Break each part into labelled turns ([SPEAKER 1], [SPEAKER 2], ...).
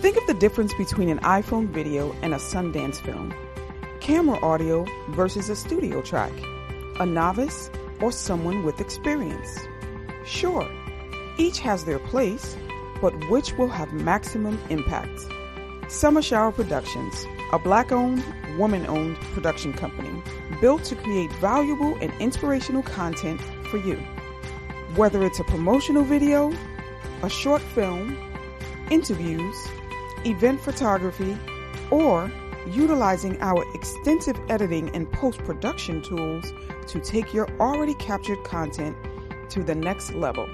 [SPEAKER 1] Think of the difference between an iPhone video and a Sundance film, camera audio versus a studio track, a novice or someone with experience. Sure, each has their place, but which will have maximum impact? Summer Shower Productions, a black owned, woman owned production company built to create valuable and inspirational content for you. Whether it's a promotional video, a short film, interviews, event photography, or utilizing our extensive editing and post production tools to take your already captured content to the next level.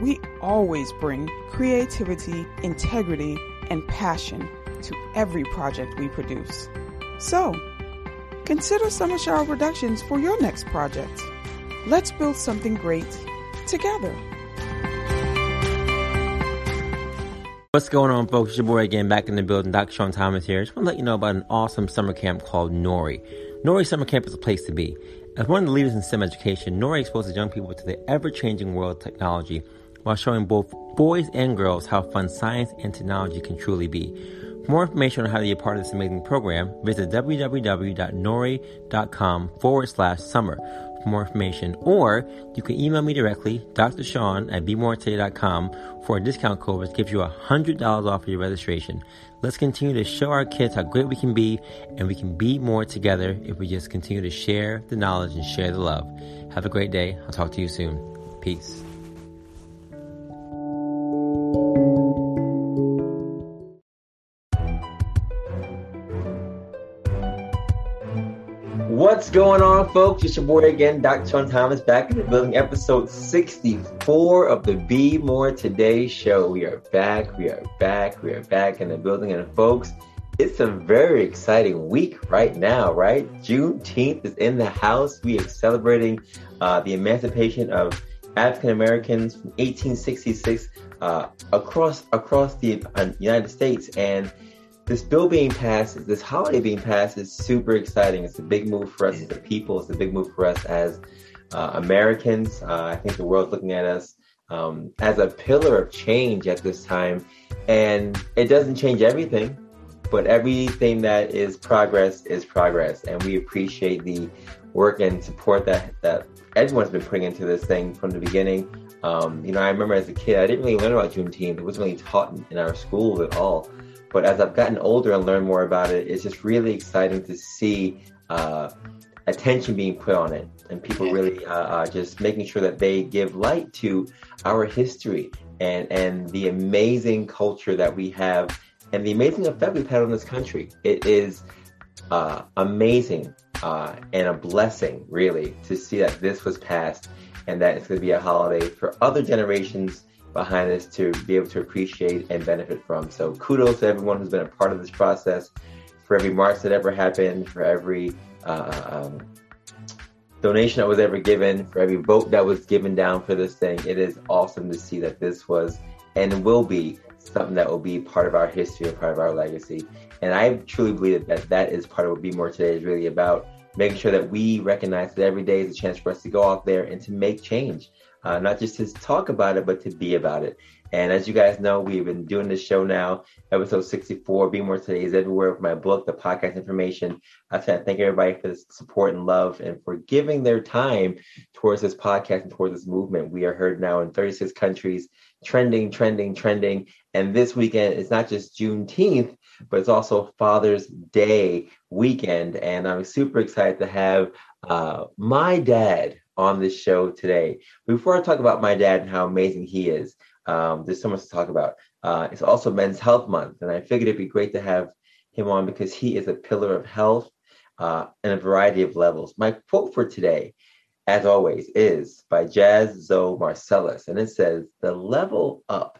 [SPEAKER 1] We always bring creativity, integrity, and passion to every project we produce. So, consider Summer Shower Productions for your next project. Let's build something great together.
[SPEAKER 2] What's going on, folks? It's your boy again, back in the building. Dr. Sean Thomas here. Just want to let you know about an awesome summer camp called Nori. Nori Summer Camp is a place to be. As one of the leaders in STEM education, Nori exposes young people to the ever-changing world of technology while showing both boys and girls how fun science and technology can truly be. For more information on how to be a part of this amazing program, visit www.nori.com forward slash summer for more information, or you can email me directly, Dr. Sean at BeMoreToday.com for a discount code which gives you $100 off of your registration. Let's continue to show our kids how great we can be, and we can be more together if we just continue to share the knowledge and share the love. Have a great day. I'll talk to you soon. Peace. What's going on, folks? It's your boy again, Dr. Sean Thomas, back in the building, episode 64 of the Be More Today show. We are back, we are back, we are back in the building. And, folks, it's a very exciting week right now, right? Juneteenth is in the house. We are celebrating uh, the emancipation of African Americans from 1866 uh, across across the uh, United States, and this bill being passed, this holiday being passed, is super exciting. It's a big move for us as a people. It's a big move for us as uh, Americans. Uh, I think the world's looking at us um, as a pillar of change at this time, and it doesn't change everything, but everything that is progress is progress, and we appreciate the work and support that that everyone's been putting into this thing from the beginning. Um, you know, I remember as a kid, I didn't really learn about Juneteenth. It wasn't really taught in our schools at all. But as I've gotten older and learned more about it, it's just really exciting to see uh, attention being put on it and people really uh, uh, just making sure that they give light to our history and, and the amazing culture that we have and the amazing effect we've had on this country. It is uh, amazing uh, and a blessing, really, to see that this was passed and that it's going to be a holiday for other generations behind this to be able to appreciate and benefit from. So kudos to everyone who's been a part of this process, for every march that ever happened, for every uh, um, donation that was ever given, for every vote that was given down for this thing. It is awesome to see that this was and will be something that will be part of our history and part of our legacy. And I truly believe that that is part of what Be More Today is really about. Making sure that we recognize that every day is a chance for us to go out there and to make change uh, not just to talk about it, but to be about it. And as you guys know, we've been doing this show now, episode 64. Be More Today is everywhere with my book, the podcast information. I to thank everybody for the support and love and for giving their time towards this podcast and towards this movement. We are heard now in 36 countries, trending, trending, trending. And this weekend it's not just Juneteenth, but it's also Father's Day weekend. And I'm super excited to have uh, my dad on this show today. Before I talk about my dad and how amazing he is, um, there's so much to talk about. Uh, it's also Men's Health Month, and I figured it'd be great to have him on because he is a pillar of health uh, in a variety of levels. My quote for today, as always, is by Jazz Zoe Marcellus, and it says, The level up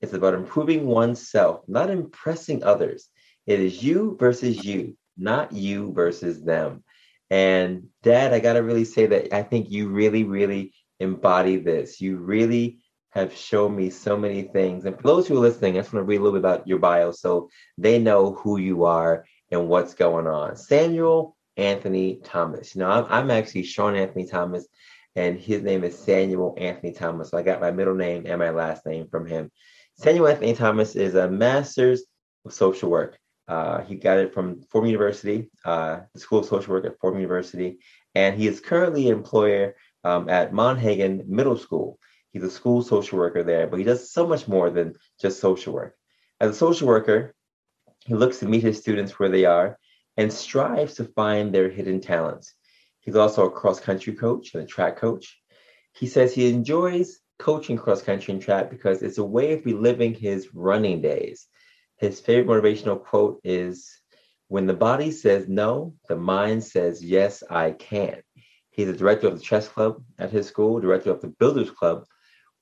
[SPEAKER 2] is about improving oneself, not impressing others. It is you versus you, not you versus them. And dad, I got to really say that I think you really, really embody this. You really have shown me so many things. And for those who are listening, I just want to read a little bit about your bio so they know who you are and what's going on. Samuel Anthony Thomas. You know, I'm, I'm actually Sean Anthony Thomas, and his name is Samuel Anthony Thomas. So I got my middle name and my last name from him. Samuel Anthony Thomas is a master's of social work. Uh, he got it from Fordham University, uh, the School of Social Work at Fordham University, and he is currently an employer um, at Monhagen Middle School. He's a school social worker there, but he does so much more than just social work. As a social worker, he looks to meet his students where they are and strives to find their hidden talents. He's also a cross country coach and a track coach. He says he enjoys coaching cross country and track because it's a way of reliving his running days. His favorite motivational quote is When the body says no, the mind says, Yes, I can. He's the director of the chess club at his school, director of the Builders Club,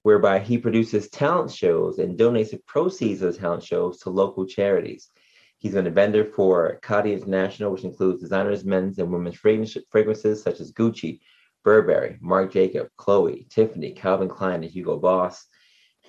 [SPEAKER 2] whereby he produces talent shows and donates the proceeds of the talent shows to local charities. He's been a vendor for Coty International, which includes designers, men's and women's fragrances such as Gucci, Burberry, Marc Jacob, Chloe, Tiffany, Calvin Klein, and Hugo Boss.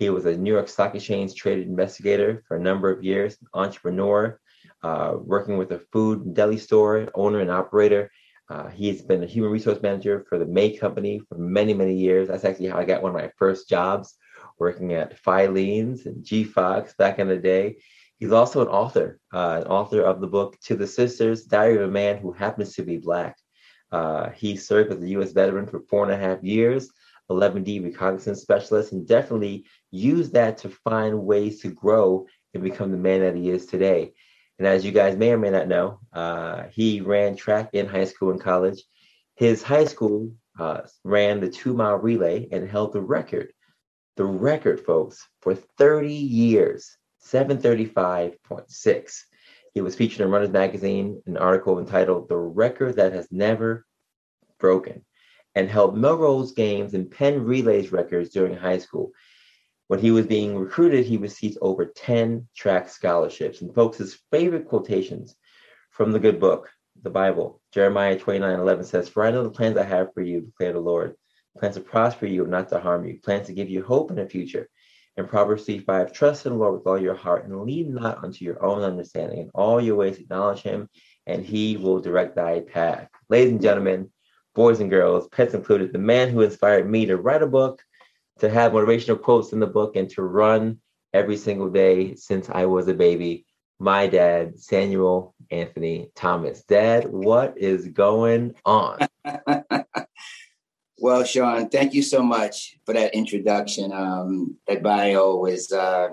[SPEAKER 2] He was a New York Stock Exchange traded investigator for a number of years, entrepreneur, uh, working with a food and deli store, owner and operator. Uh, he's been a human resource manager for the May Company for many, many years. That's actually how I got one of my first jobs, working at Filene's and G Fox back in the day. He's also an author, uh, an author of the book To the Sistas, Diary of a Man Who Happens to Be Black. Uh, he served as a U.S. veteran for four and a half years, 11D reconnaissance specialist, and definitely use that to find ways to grow and become the man that he is today. And as you guys may or may not know, uh, he ran track in high school and college. His high school uh, ran the two mile relay and held the record, the record, folks, for 30 years. 735.6. He was featured in Runners Magazine, an article entitled The Record That Has Never Broken, and held Millrose Games and Penn Relays records during high school. When he was being recruited, he received over 10 track scholarships. And folks, his favorite quotations from the good book, the Bible, Jeremiah 29 11 says, For I know the plans I have for you, declare the Lord. Plans to prosper you and not to harm you, plans to give you hope in the future. In Proverbs 3 5, trust in the Lord with all your heart and lean not unto your own understanding. In all your ways acknowledge him, and he will direct thy path. Ladies and gentlemen, boys and girls, pets included, the man who inspired me to write a book, to have motivational quotes in the book, and to run every single day since I was a baby. My dad, Samuel Anthony Thomas. Dad, what is going on?
[SPEAKER 3] Well, Sean, thank you so much for that introduction. Um, that bio was uh,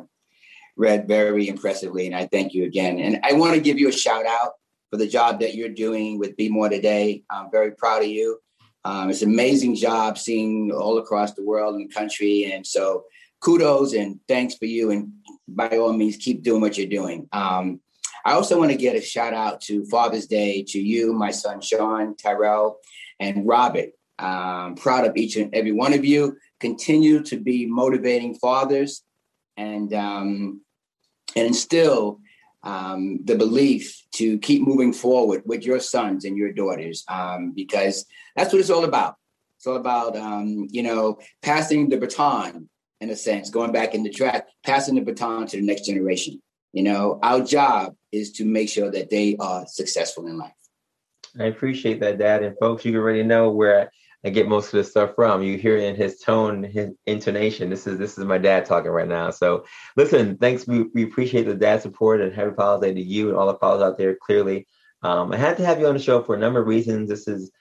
[SPEAKER 3] read very impressively, and I thank you again. And I want to give you a shout out for the job that you're doing with Be More Today. I'm very proud of you. Um, it's an amazing job seeing all across the world and the country. And so kudos and thanks for you. And by all means, keep doing what you're doing. Um, I also want to get a shout out to Father's Day to you, my son Sean, Tyrell, and Robert. I'm proud of each and every one of you. Continue to be motivating fathers and um, and instill um, the belief to keep moving forward with your sons and your daughters um, because that's what it's all about. It's all about um, you know passing the baton in a sense, going back in the track, passing the baton to the next generation. You know, our job is to make sure that they are successful in life.
[SPEAKER 2] I appreciate that, Dad. And folks, you already know where I get most of this stuff from. You hear in his tone, his intonation. This is this is my dad talking right now. So listen, thanks. We, we appreciate the dad support and happy Father's Day to you and all the fathers out there. Clearly, um, I had to have you on the show for a number of reasons. This is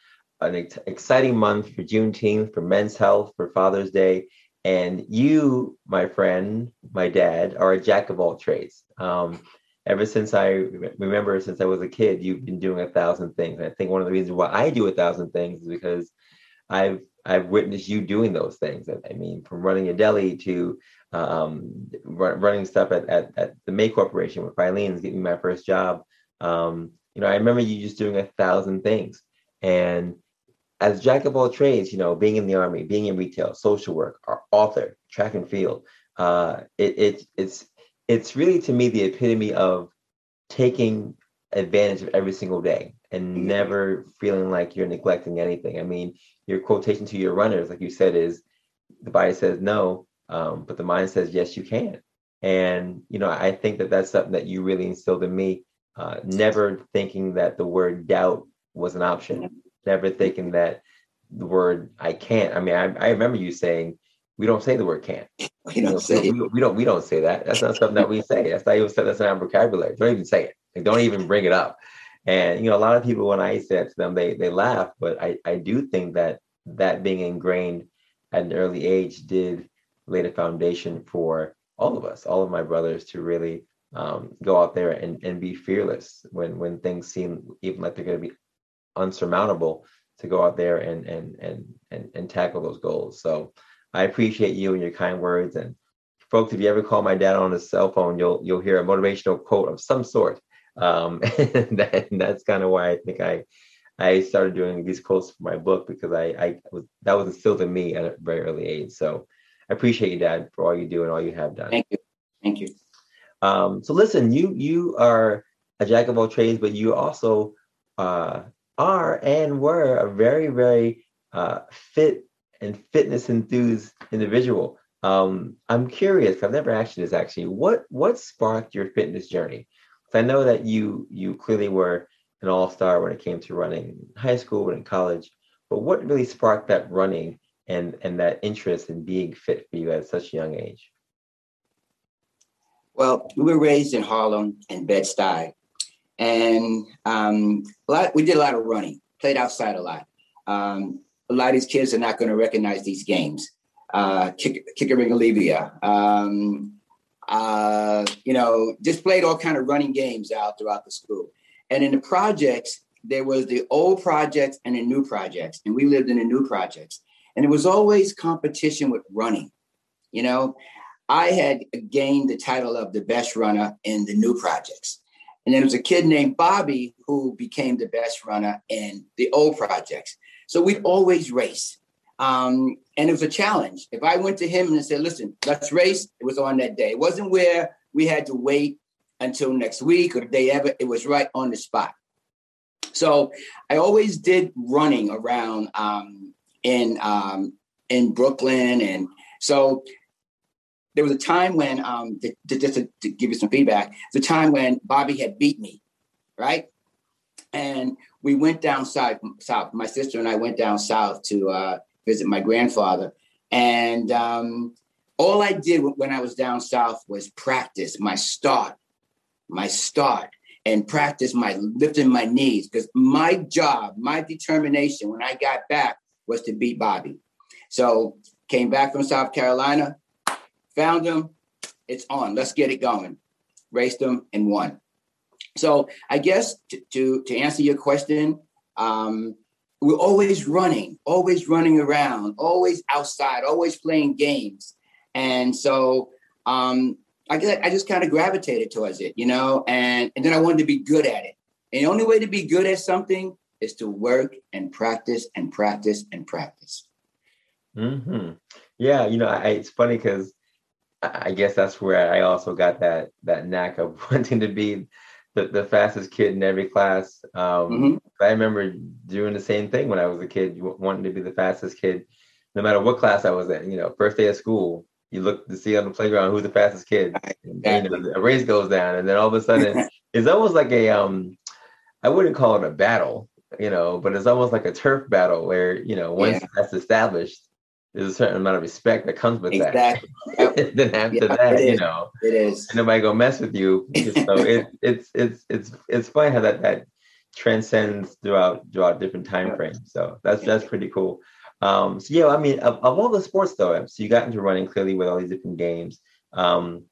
[SPEAKER 2] an ex- exciting month for Juneteenth, for Men's Health, for Father's Day, and you, my friend, my dad, are a jack of all trades. Um, ever since I remember, since I was a kid, you've been doing a thousand things. And I think one of the reasons why I do a thousand things is because I've I've witnessed you doing those things. I mean, from running a deli to um, running stuff at, at, at, the May Corporation with Filene's, getting my first job. Um, you know, I remember you just doing a thousand things. And as jack of all trades, you know, being in the army, being in retail, social work, author, track and field, uh, it, it it's it's really to me the epitome of taking advantage of every single day and never feeling like you're neglecting anything. I mean, your quotation to your runners, like you said, is the body says no, um, but the mind says yes, you can. And you know, I think that that's something that you really instilled in me. Uh, never thinking that the word doubt was an option. Never thinking that the word I can't. I mean, I, I remember you saying, we don't say the word can't.
[SPEAKER 3] We don't say
[SPEAKER 2] we, we, we, don't we don't say that. That's not something that we say. That's not even that's not our vocabulary. Don't even say it. Like, don't even bring it up. And you know, a lot of people when I say that to them, they they laugh. But I I do think that that being ingrained at an early age did lay the foundation for all of us, all of my brothers, to really um, go out there and, and be fearless when when things seem even like they're going to be unsurmountable to go out there and and and and, and tackle those goals. So I appreciate you and your kind words. And folks, if you ever call my dad on his cell phone, you'll you'll hear a motivational quote of some sort. Um, and, that, and that's kind of why I think I I started doing these quotes for my book because I I was that was instilled in me at a very early age. So I appreciate you, Dad, for all you do and all you have done.
[SPEAKER 3] Thank you. Thank you.
[SPEAKER 2] Um, so listen, you you are a jack of all trades, but you also uh, are and were a very very uh, fit and fitness enthused individual. Um, I'm curious. I've never asked you this actually. What what sparked your fitness journey? Because I know that you you clearly were an all star when it came to running in high school and in college. But what really sparked that running and and that interest in being fit for you at such a young age?
[SPEAKER 3] Well, we were raised in Harlem and Bed Stuy, and um, a lot. We did a lot of running, played outside a lot. Um, a lot of these kids are not going to recognize these games. Uh, Olivia, um, uh, you know, just played all kind of running games out throughout the school. And in the projects, there was the old projects and the new projects, and we lived in the new projects. And it was always competition with running. You know, I had gained the title of the best runner in the new projects. And then there was a kid named Bobby who became the best runner in the old projects. So we'd always race. Um, and it was a challenge. If I went to him and said, listen, let's race, it was on that day. It wasn't where we had to wait until next week or the day ever. It was right on the spot. So I always did running around um, in um, in Brooklyn, and so there was a time when um, just to, to, give you some feedback, the time when Bobby had beat me, right? And we went down south. South. My sister and I went down south to uh, visit my grandfather, and um, all I did when I was down south was practice my start, my start, and practice my lifting my knees because my job, my determination when I got back was to beat Bobby. So came back from South Carolina, found him. It's on. Let's get it going. Raced him and won. So I guess to to, to answer your question, um, we're always running, always running around, always outside, always playing games, and so um, I guess I just kind of gravitated towards it, you know, and and then I wanted to be good at it. And the only way to be good at something is to work and practice and practice and practice.
[SPEAKER 2] Hmm. Yeah, you know, I, it's funny because I guess that's where I also got that that knack of wanting to be the, the fastest kid in every class. Um, mm-hmm. I remember doing the same thing when I was a kid, wanting to be the fastest kid, no matter what class I was in. You know, first day of school, you look to see on the playground who's the fastest kid. And, you know, a race goes down, and then all of a sudden, it's almost like a um, I wouldn't call it a battle, you know, but it's almost like a turf battle where you know once yeah. that's established, there's a certain amount of respect that comes with exactly. that. then after yeah, that, you know,
[SPEAKER 3] it is
[SPEAKER 2] nobody gonna mess with you. so it, it's it's it's it's funny how that that transcends throughout throughout different time frames. So that's that's pretty cool. Um, so yeah, I mean, of, of all the sports though, so you got into running clearly with all these different games, um,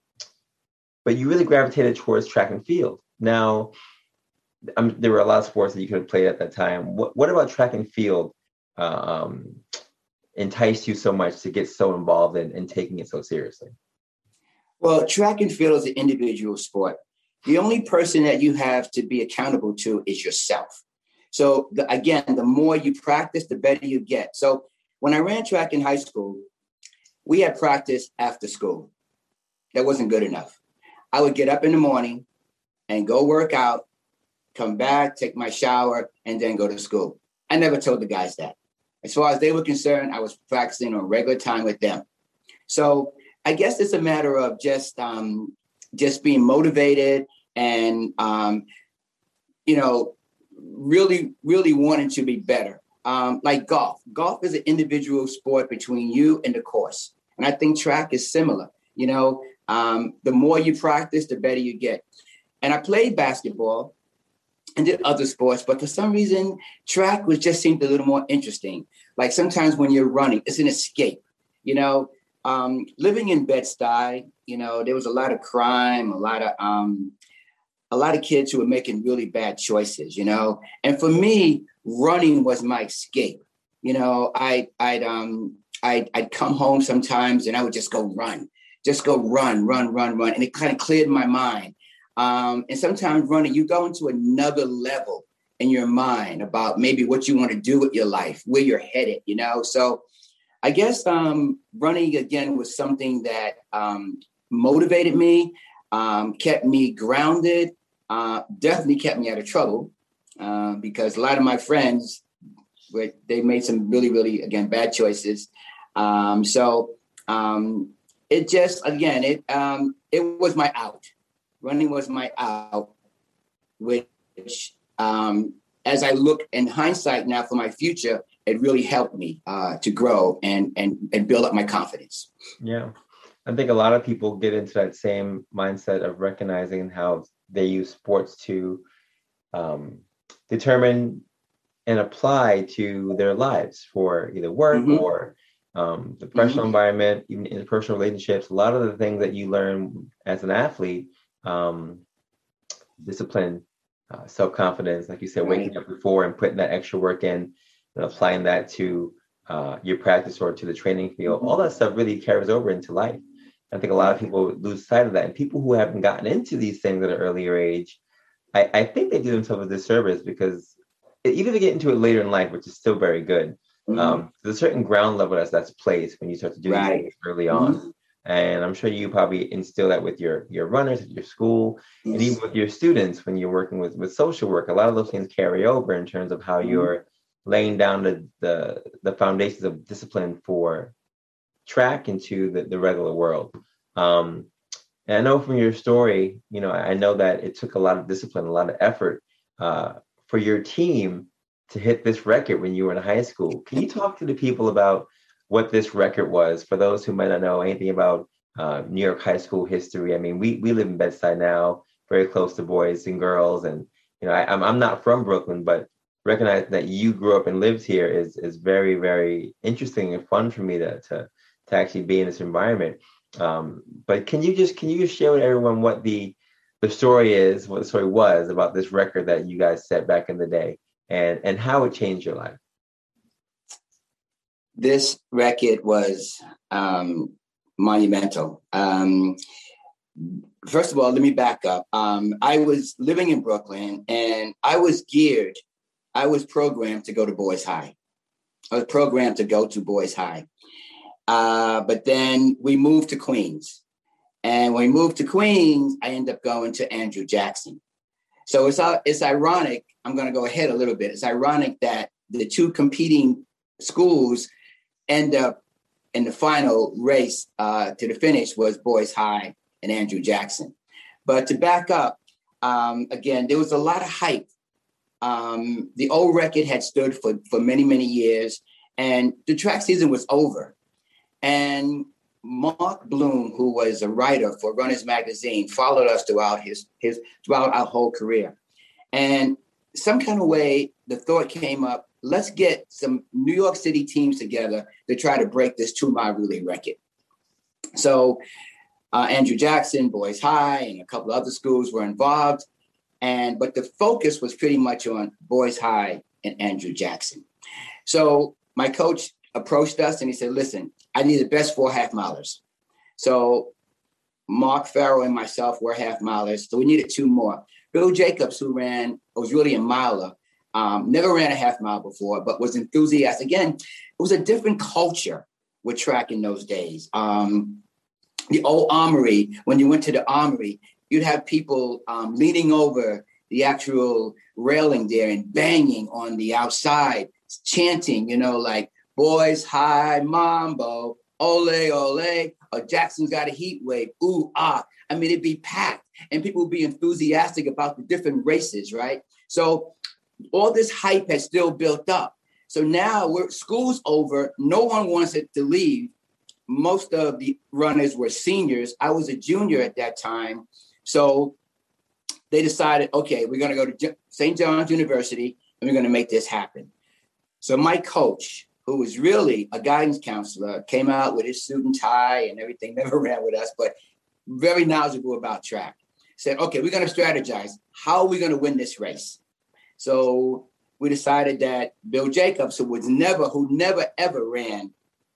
[SPEAKER 2] but you really gravitated towards track and field. Now, um, there were a lot of sports that you could have played at that time. What what about track and field? Uh, um, enticed you so much to get so involved in, in taking it so seriously?
[SPEAKER 3] Well, track and field is an individual sport. The only person that you have to be accountable to is yourself. So the, again, the more you practice, the better you get. So when I ran track in high school, we had practice after school. That wasn't good enough. I would get up in the morning and go work out, come back, take my shower, and then go to school. I never told the guys that as far as they were concerned, I was practicing on regular time with them. So I guess it's a matter of just um, just being motivated and um, you know really really wanting to be better. Um, like golf, golf is an individual sport between you and the course. And I think track is similar. You know, um, the more you practice, the better you get. And I played basketball and did other sports, but for some reason, track was just seemed a little more interesting. Like sometimes when you're running, it's an escape. You know, um, living in Bed Stuy, you know, there was a lot of crime, a lot of um, a lot of kids who were making really bad choices. You know, and for me, running was my escape. You know, I I'd um I'd, I'd come home sometimes and I would just go run, just go run, run, run, run, and it kind of cleared my mind. Um, and sometimes running, you go into another level in your mind about maybe what you want to do with your life, where you're headed, you know? So I guess um, running again was something that um, motivated me, um, kept me grounded, uh, definitely kept me out of trouble uh, because a lot of my friends, they made some really, really, again, bad choices. Um, so um, it just, again, it, it was my out running was my out, which um, as I look in hindsight now for my future, it really helped me uh, to grow and and and build up my confidence.
[SPEAKER 2] Yeah, I think a lot of people get into that same mindset of recognizing how they use sports to um, determine and apply to their lives for either work mm-hmm. or um, the professional mm-hmm. environment, even in personal relationships. A lot of the things that you learn as an athlete um, discipline, uh, self confidence, like you said, waking right. up before and putting that extra work in and applying that to uh, your practice or to the training field, mm-hmm. all that stuff really carries over into life. I think a lot of people lose sight of that. And people who haven't gotten into these things at an earlier age, I, I think they do themselves a disservice because even if they get into it later in life, which is still very good, mm-hmm. um, there's a certain ground level that's that's placed when you start to do right. things early on. Mm-hmm and i'm sure you probably instill that with your your runners at your school yes. and even with your students when you're working with with social work a lot of those things carry over in terms of how mm-hmm. you're laying down the, the the foundations of discipline for track into the, the regular world um, and i know from your story you know i know that it took a lot of discipline a lot of effort uh, for your team to hit this record when you were in high school can you talk to the people about what this record was for those who might not know anything about uh, New York high school history. I mean, we we live in Bed-Stuy now, very close to boys and girls, and you know, I, am I'm, I'm not from Brooklyn, but recognizing that you grew up and lived here is is very very interesting and fun for me to to to actually be in this environment. Um, but can you just can you just share with everyone what the the story is, what the story was about this record that you guys set back in the day, and and how it changed your life?
[SPEAKER 3] This record was um, monumental. Um, first of all, let me back up. Um, I was living in Brooklyn and I was geared, I was programmed to go to Boys High. I was programmed to go to Boys High. Uh, but then we moved to Queens. And when we moved to Queens, I ended up going to Andrew Jackson. So it's, uh, it's ironic. I'm going to go ahead a little bit. It's ironic that the two competing schools end up in the final race uh, to the finish was Boys High and Andrew Jackson. But to back up, um, again, there was a lot of hype. Um, the old record had stood for, for many, many years, and the track season was over. And Mark Bloom, who was a writer for Runners Magazine, followed us throughout his his throughout our whole career. And some kind of way, the thought came up let's get some New York City teams together to try to break this two mile relay record. So uh, Andrew Jackson, Boys High, and a couple other schools were involved. And but the focus was pretty much on Boys High and Andrew Jackson. So my coach approached us and he said, listen, I need the best four half milers. So Mark Farrell and myself were half milers. So we needed two more. Bill Jacobs, who ran, was really a miler, um, never ran a half mile before, but was enthusiastic. Again, it was a different culture with track in those days. Um, the old armory, when you went to the armory, you'd have people um, leaning over the actual railing there and banging on the outside, chanting, you know, like boys high mambo, ole ole, or Jackson's got a heat wave, ooh ah. I mean, it'd be packed and people would be enthusiastic about the different races, right? So all this hype has still built up. So now we're school's over. No one wants it to leave. most of the runners were seniors. I was a junior at that time. So they decided, okay, we're going to go to St. John's University and we're going to make this happen. So my coach, who was really a guidance counselor, came out with his suit and tie and everything, never ran with us, but very knowledgeable about track. Said, okay, we're going to strategize. How are we going to win this race? So we decided that Bill Jacobs, who was never, who never ever ran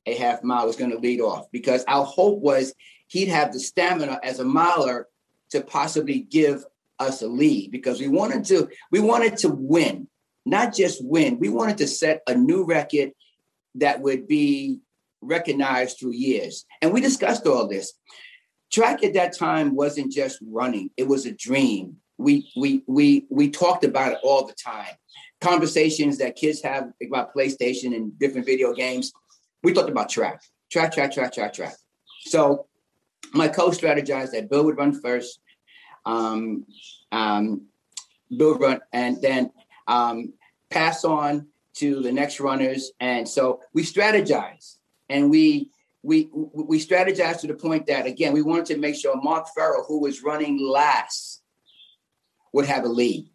[SPEAKER 3] a half mile, was going to lead off because our hope was he'd have the stamina as a miler to possibly give us a lead because we wanted to we wanted to win, not just win. We wanted to set a new record that would be recognized through years. And we discussed all this. Track at that time wasn't just running; it was a dream. We we we we talked about it all the time. Conversations that kids have about PlayStation and different video games. We talked about track, track, track, track, track, track. So my coach strategized that Bill would run first, um, um, Bill run, and then um, pass on to the next runners. And so we strategize, and we we we strategized to the point that again we wanted to make sure Mark Farrell, who was running last, would have a lead.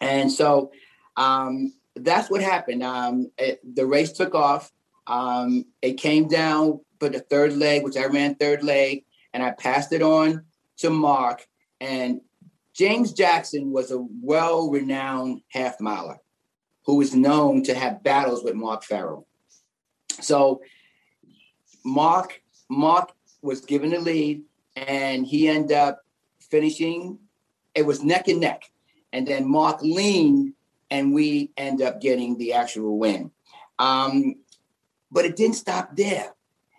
[SPEAKER 3] And so um, that's what happened. Um, it, the race took off. Um, it came down for the third leg, which I ran third leg, and I passed it on to Mark. And James Jackson was a well renowned half miler who was known to have battles with Mark Farrell. So Mark, Mark was given the lead and he ended up finishing. It was neck and neck. And then Mark leaned and we end up getting the actual win. Um, but it didn't stop there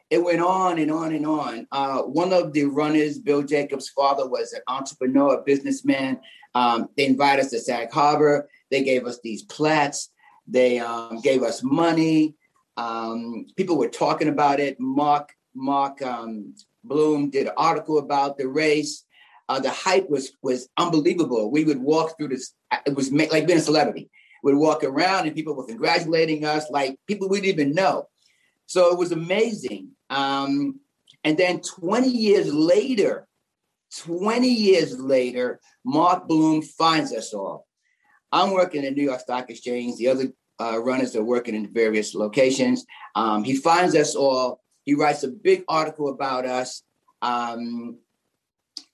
[SPEAKER 3] it went on and on and on. Uh, one of the runners, Bill Jacobs' father, was an entrepreneur, a businessman. Um, they invited us to Sag Harbor. They gave us these plats. They um, gave us money. Um, people were talking about it. Mark Mark um, Bloom did an article about the race. Uh, the hype was was unbelievable. We would walk through this. It was like being a celebrity. We'd walk around and people were congratulating us, like people we didn't even know. So it was amazing. Um, and then 20 years later, 20 years later, Mark Bloom finds us all. I'm working at New York Stock Exchange. The other uh, runners are working in various locations. Um, he finds us all. He writes a big article about us, um,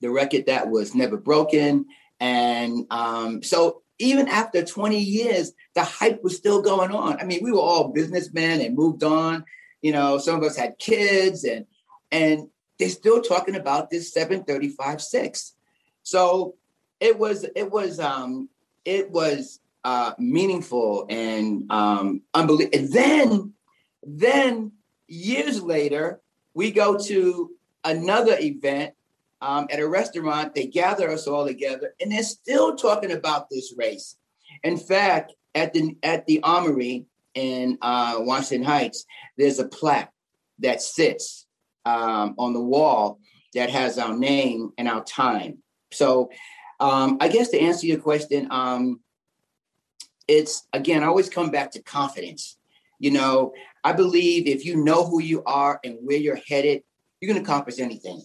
[SPEAKER 3] the record that was never broken. And um, so even after 20 years, the hype was still going on. I mean, we were all businessmen and moved on. You know, some of us had kids and and they're still talking about this 735 6. So it was it was um it was uh meaningful and um unbelievable. And then then years later, we go to another event um, at a restaurant. They gather us all together, and they're still talking about this race. In fact, at the at the Armory, in uh, Washington Heights, there's a plaque that sits um, on the wall that has our name and our time. So, um, I guess to answer your question, um, it's again, I always come back to confidence. You know, I believe if you know who you are and where you're headed, you're going to accomplish anything.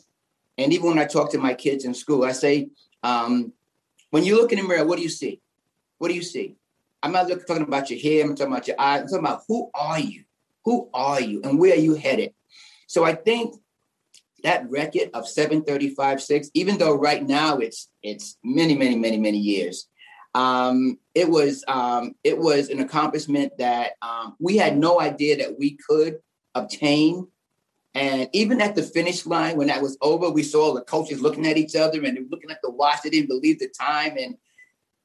[SPEAKER 3] And even when I talk to my kids in school, I say, um, when you look in the mirror, what do you see? What do you see? I'm not looking, talking about your hair. I'm talking about your eyes. I'm talking about who are you? Who are you? And where are you headed? So I think that record of 735 6, even though right now it's it's many, many, many, many years, um, it was um, it was an accomplishment that um, we had no idea that we could obtain. And even at the finish line, when that was over, we saw the coaches looking at each other and looking at the watch. They didn't believe the time, and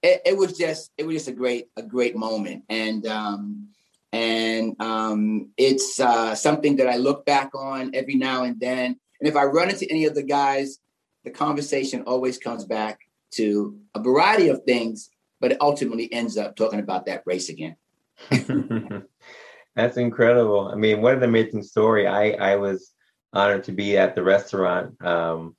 [SPEAKER 3] it, it, was just it was just a great a great moment. And um and um it's uh something that i look back on every now and then. And if i run into any of the guys the conversation always comes back to a variety of things but it ultimately ends up talking about that race again
[SPEAKER 2] that's incredible i mean what an amazing story i i was honored to be at the restaurant um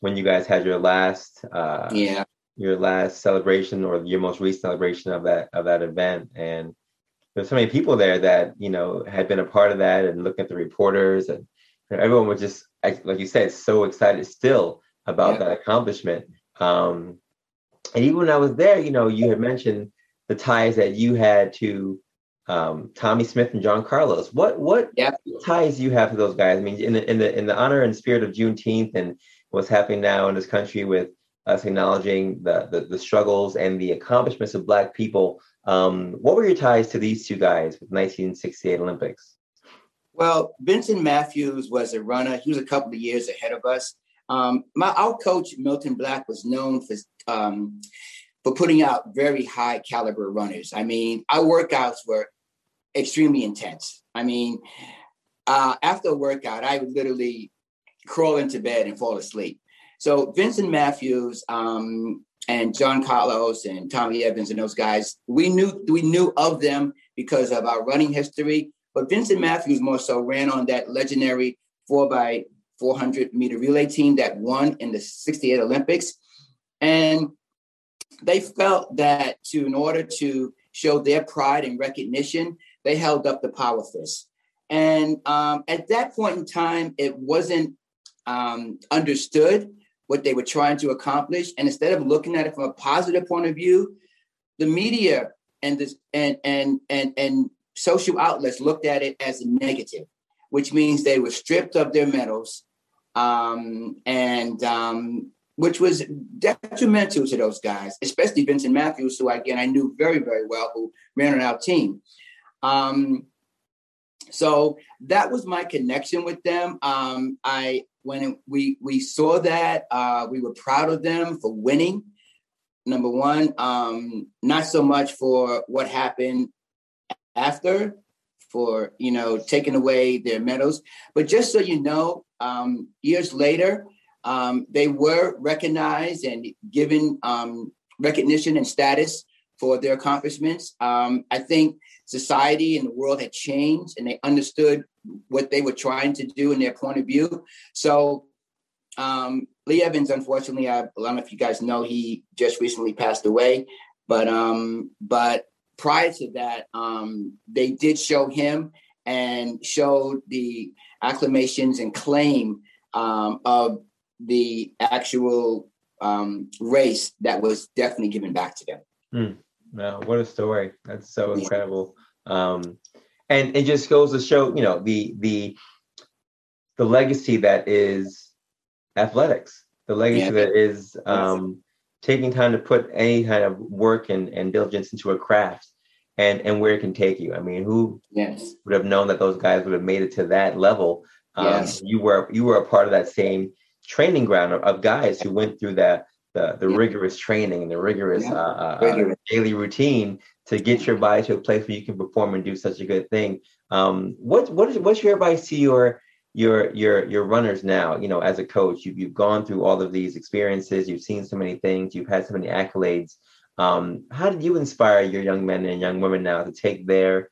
[SPEAKER 2] when you guys had your last uh
[SPEAKER 3] yeah
[SPEAKER 2] your last celebration or your most recent celebration of that of that event and there's so many people there that you know had been a part of that and looking at the reporters and everyone was just like you said, so excited still about yeah. that accomplishment. Um, and even when I was there, you know, you had mentioned the ties that you had to um, Tommie Smith and John Carlos. What what
[SPEAKER 3] yeah.
[SPEAKER 2] ties do you have to those guys? I mean, in the in the in the honor and spirit of Juneteenth and what's happening now in this country with us acknowledging the the, the struggles and the accomplishments of Black people. Um, what were your ties to these two guys with 1968 Olympics?
[SPEAKER 3] Well, Vincent Matthews was a runner. He was a couple of years ahead of us. Um, my our coach Milton Black was known for um, for putting out very high caliber runners. I mean, our workouts were extremely intense. I mean, uh, after a workout, I would literally crawl into bed and fall asleep. So Vincent Matthews um, and John Carlos and Tommy Evans and those guys, we knew we knew of them because of our running history. But Vincent Matthews more so ran on that legendary four by 400 meter relay team that won in the 68 Olympics. And they felt that to, in order to show their pride and recognition, they held up the power fist. And um, at that point in time, it wasn't um, understood what they were trying to accomplish. And instead of looking at it from a positive point of view, the media and this and and and and social outlets looked at it as a negative, which means they were stripped of their medals, um, and um, which was detrimental to those guys, especially Vincent Matthews, who again I knew very very well, who ran on our team. Um, so that was my connection with them. Um, I when we we saw that uh, we were proud of them for winning. Number one, um, not so much for what happened after for you know taking away their medals but just so you know um, years later um, they were recognized and given um, recognition and status for their accomplishments um, i think society and the world had changed and they understood what they were trying to do in their point of view so um, lee evans unfortunately I, I don't know if you guys know he just recently passed away but um but prior to that, um, they did show him and showed the acclamations and claim um, of the actual um, race that was definitely given back to them.
[SPEAKER 2] Mm. Wow, what a story! That's so incredible. Um, and it just goes to show, you know, the the the legacy that is athletics, the legacy yeah. that is um, taking time to put any kind of work and, and diligence into a craft and and where it can take you. I mean, who
[SPEAKER 3] yes.
[SPEAKER 2] would have known that those guys would have made it to that level? Um, yes. You were you were a part of that same training ground of, of guys who went through that the the yeah. rigorous training and the rigorous, yeah. uh, uh, daily routine to get your body to a place where you can perform and do such a good thing. Um, what what is what's your advice to your your your your runners now? You know, as a coach, you've you've gone through all of these experiences, you've seen so many things, you've had so many accolades. Um, how did you inspire your young men and young women now to take their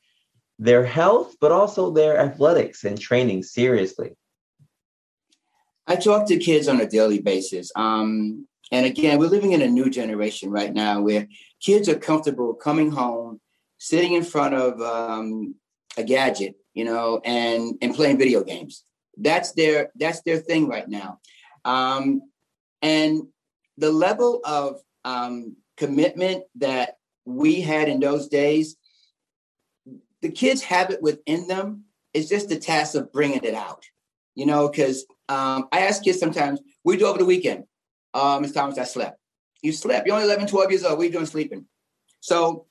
[SPEAKER 2] their health, but also their athletics and training seriously?
[SPEAKER 3] I talk to kids on a daily basis. Um, and again, we're living in a new generation right now where kids are comfortable coming home, sitting in front of um, a gadget, you know, and and playing video games. That's their that's their thing right now. Um, and the level of um, commitment that we had in those days, the kids have it within them. It's just the task of bringing it out, you know, because um, I ask kids sometimes, we do over the weekend? Uh, Ms. Thomas, I slept. You slept. You're only 11, 12 years old. What are you doing sleeping? So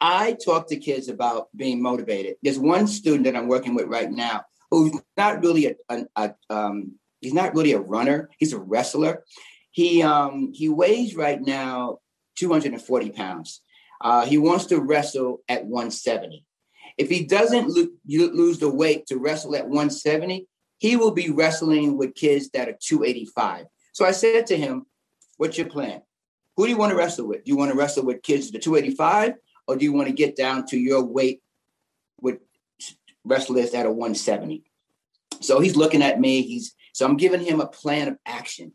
[SPEAKER 3] I talk to kids about being motivated. There's one student that I'm working with right now who's not really a, a, a um, he's not really a runner. He's a wrestler, he um, he weighs right now 240 pounds. Uh, he wants to wrestle at 170. If he doesn't lo- lose the weight to wrestle at 170, he will be wrestling with kids that are 285. So I said to him, What's your plan? Who do you want to wrestle with? Do you want to wrestle with kids are 285 or do you want to get down to your weight with wrestlers that are 170? So he's looking at me. He's so I'm giving him a plan of action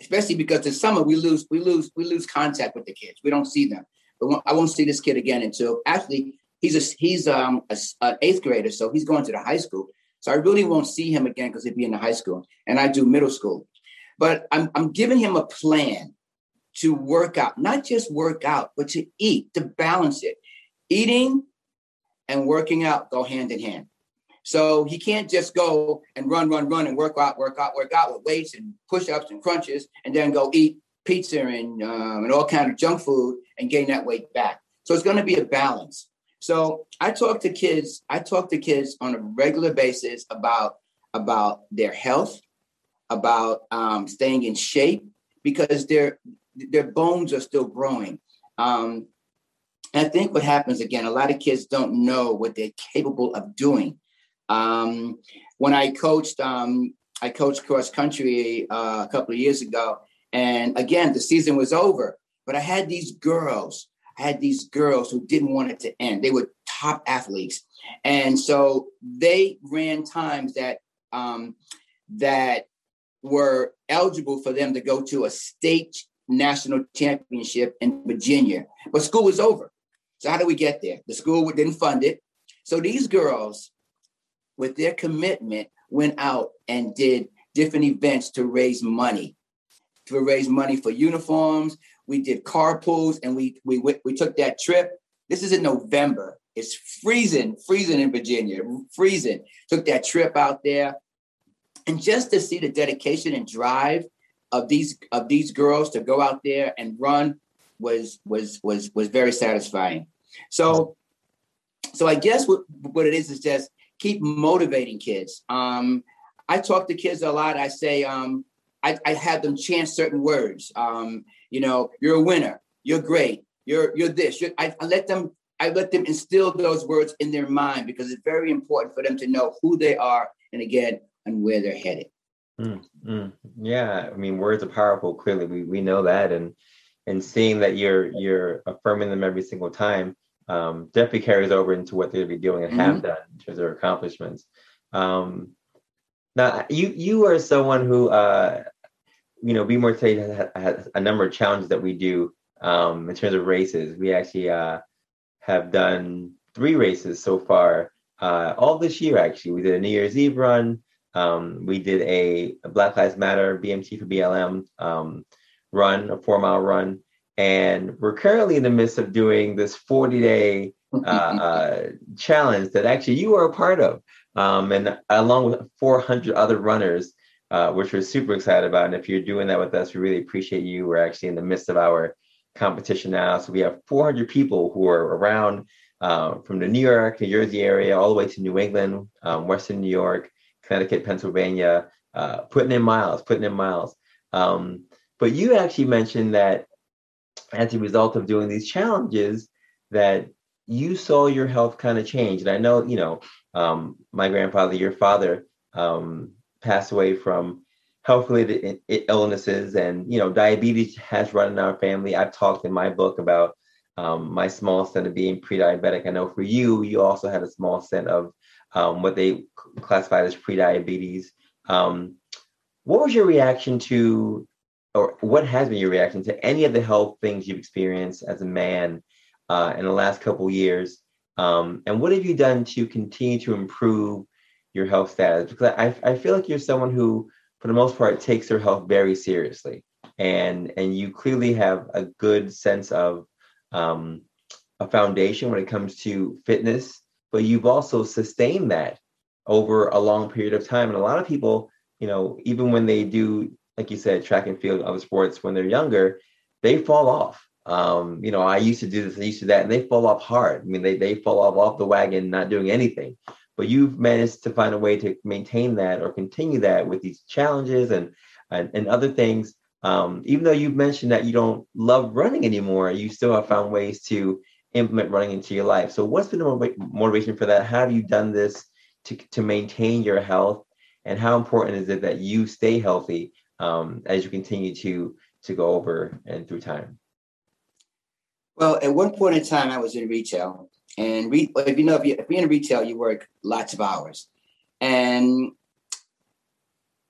[SPEAKER 3] especially because in summer we lose we lose we lose contact with the kids. We don't see them. But I won't see this kid again until actually he's a he's um a, an eighth grader, so he's going to the high school. So I really won't see him again because he'd be in the high school and I do middle school. But I'm, I'm giving him a plan to work out, not just work out, but to eat, to balance it. Eating and working out go hand in hand. So he can't just go and run, run, run and work out, work out, work out with weights and push-ups and crunches, and then go eat pizza and um, and all kind of junk food and gain that weight back. So it's going to be a balance. So I talk to kids. I talk to kids on a regular basis about about their health, about um, staying in shape because their their bones are still growing. Um, and I think what happens again, a lot of kids don't know what they're capable of doing. Um, when I coached, um, I coached cross country uh, a couple of years ago, and again, the season was over, but I had these girls. I had these girls who didn't want it to end. They were top athletes, and so they ran times that um, that were eligible for them to go to a state national championship in Virginia. But school was over. So how do we get there? The school didn't fund it. So these girls with their commitment, went out and did different events to raise money, to raise money for uniforms. We did carpools and we we we took that trip. This is in November. It's freezing, freezing in Virginia, freezing. Took that trip out there, and just to see the dedication and drive of these of these girls to go out there and run was was was was very satisfying. So, so I guess what what it is is just keep motivating kids. Um, I talk to kids a lot. I say, um, I, I, have them chant certain words. Um, you know, you're a winner. You're great. You're you're this. You're, I, I, let them I let them instill those words in their mind because it's very important for them to know who they are and again and where they're headed.
[SPEAKER 2] Mm, mm. Yeah, I mean, words are powerful. Clearly, we we know that, and and seeing that you're you're affirming them every single time um, definitely carries over into what they'll be doing and mm-hmm. have done in terms of their accomplishments. Um, now, you you are someone who, uh, you know, Be More Today has, a number of challenges that we do um, in terms of races. We actually uh, have done three races so far, uh, all this year. Actually, we did a New Year's Eve run. Um, we did a, a, Black Lives Matter BMT for BLM um, run, a four mile run, and we're currently in the midst of doing this 40 day uh, uh, challenge that actually you are a part of, um, and along with 400 other runners, uh, which we're super excited about. And if you're doing that with us, we really appreciate you. We're actually in the midst of our competition now, so we have 400 people who are around uh, from the New York, New Jersey area, all the way to New England, um, Western New York, Connecticut, Pennsylvania, uh, putting in miles, putting in miles. Um, but you actually mentioned that as a result of doing these challenges that you saw your health kind of change. And I know, you know, um, my grandfather, your father, um, passed away from health-related illnesses, and you know, diabetes has run in our family. I've talked in my book about um, my small set of being pre-diabetic. I know for you, you also had a small set of um, what they classified as pre-diabetes. Um, what was your reaction to or what has been your reaction to any of the health things you've experienced as a man uh, in the last couple years? Um, and what have you done to continue to improve your health status? Because I, I feel like you're someone who, for the most part, takes their health very seriously, and and you clearly have a good sense of um, a foundation when it comes to fitness, but you've also sustained that over a long period of time. And a lot of people, you know, even when they do like you said, track and field, other sports, when they're younger, they fall off. Um, you know, I used to do this, I used to that, and they fall off hard. I mean, they they fall off off the wagon, not doing anything. But you've managed to find a way to maintain that or continue that with these challenges and and, and other things. Um, even though you've mentioned that you don't love running anymore, you still have found ways to implement running into your life. So, what's been the motivation for that? How have you done this to to maintain your health? And how important is it that you stay healthy um, as you continue to to go over and through time?
[SPEAKER 3] Well, at one point in time, I was in retail, and re- if you know, if, you, if you're in retail, you work lots of hours, and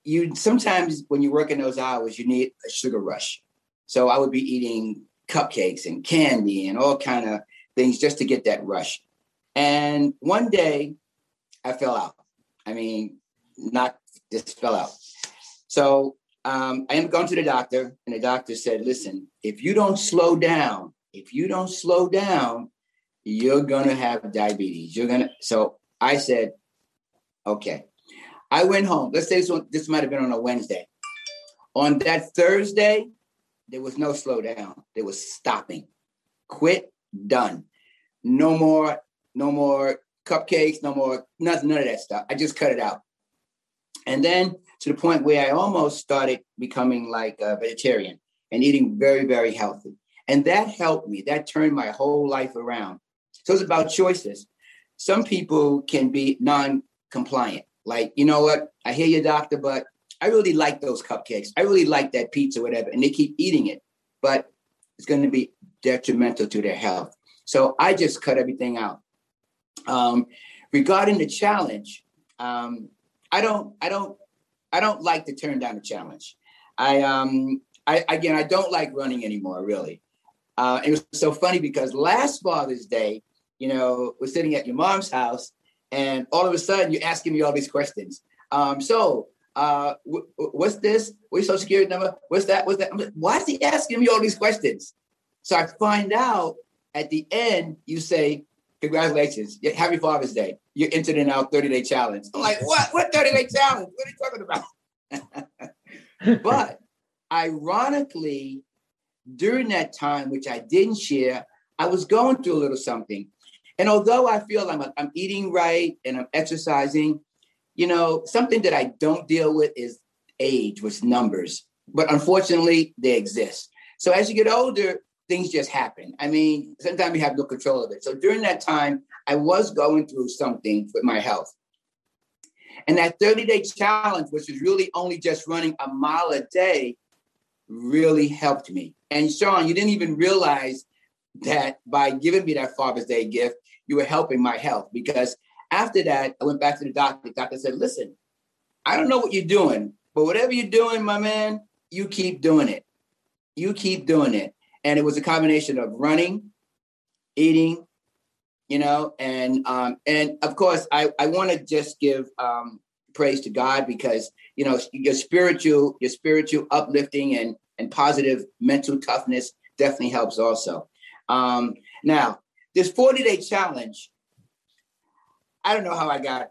[SPEAKER 3] you sometimes when you work in those hours, you need a sugar rush. So I would be eating cupcakes and candy and all kind of things just to get that rush. And one day, I fell out. I mean, not just fell out. So um, I am going to the doctor, and the doctor said, "Listen, if you don't slow down, if you don't slow down, you're gonna have diabetes. You're gonna." So I said, "Okay." I went home. Let's say this, one, this might have been on a Wednesday. On that Thursday, there was no slowdown. There was stopping. Quit. Done. No more. No more cupcakes. No more. Nothing. None of that stuff. I just cut it out. And then to the point where I almost started becoming like a vegetarian and eating very, very healthy. And that helped me. That turned my whole life around. So it's about choices. Some people can be non-compliant. Like, you know what? I hear you, doctor, but I really like those cupcakes. I really like that pizza, whatever. And they keep eating it, but it's going to be detrimental to their health. So I just cut everything out. Um, regarding the challenge, um, I don't, I don't, I don't like to turn down a challenge. I, um, I again, I don't like running anymore, really. Uh, it was so funny because last Father's Day, you know, we're sitting at your mom's house, and all of a sudden you're asking me all these questions. Um, so uh, what's this? What's your social security number? What's that? What's that? Why is he asking me all these questions? So I find out at the end, you say, congratulations, happy Father's Day. You're entered in our 30 day challenge. I'm like, what? What 30 day challenge? What are you talking about? but ironically, during that time, which I didn't share, I was going through a little something. And although I feel I'm, I'm eating right and I'm exercising, you know, something that I don't deal with is age, with numbers. But unfortunately, they exist. So as you get older, things just happen. I mean, sometimes you have no control of it. So during that time, I was going through something with my health. And that 30 day challenge, which is really only just running a mile a day, really helped me. And Sean, you didn't even realize that by giving me that Father's Day gift, you were helping my health because after that, I went back to the doctor. The doctor said, listen, I don't know what you're doing, but whatever you're doing, my man, you keep doing it. You keep doing it. And it was a combination of running, eating, you know, and um, and of course, I, I want to just give um, praise to God because you know your spiritual your spiritual uplifting and and positive mental toughness definitely helps also. Um, now, this 40 day challenge I don't know how I got,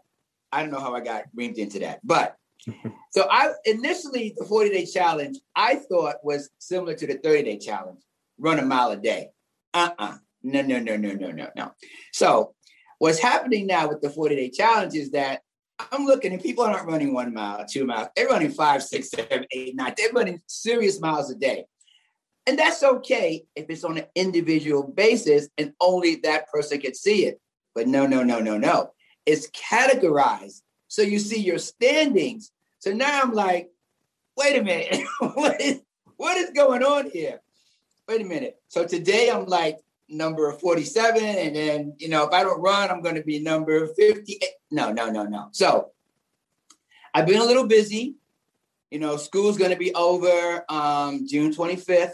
[SPEAKER 3] I don't know how I got reamed into that. But so I initially the 40 day challenge I thought was similar to the 30 day challenge, run a mile a day. Uh-uh. No, no, no, no, no, no, no. So what's happening now with the 40 day challenge is that I'm looking and people aren't running one mile, two miles. They're running five, six, seven, eight, nine. They're running serious miles a day. And that's okay if it's on an individual basis and only that person can see it. But no, no, no, no, no is categorized. So you see your standings. So now I'm like, wait a minute, what, is, what is going on here? Wait a minute. So today I'm like number 47, and then, you know, if I don't run, I'm going to be number 58. No, no, no, no. So I've been a little busy. You know, school's going to be over um, June 25th.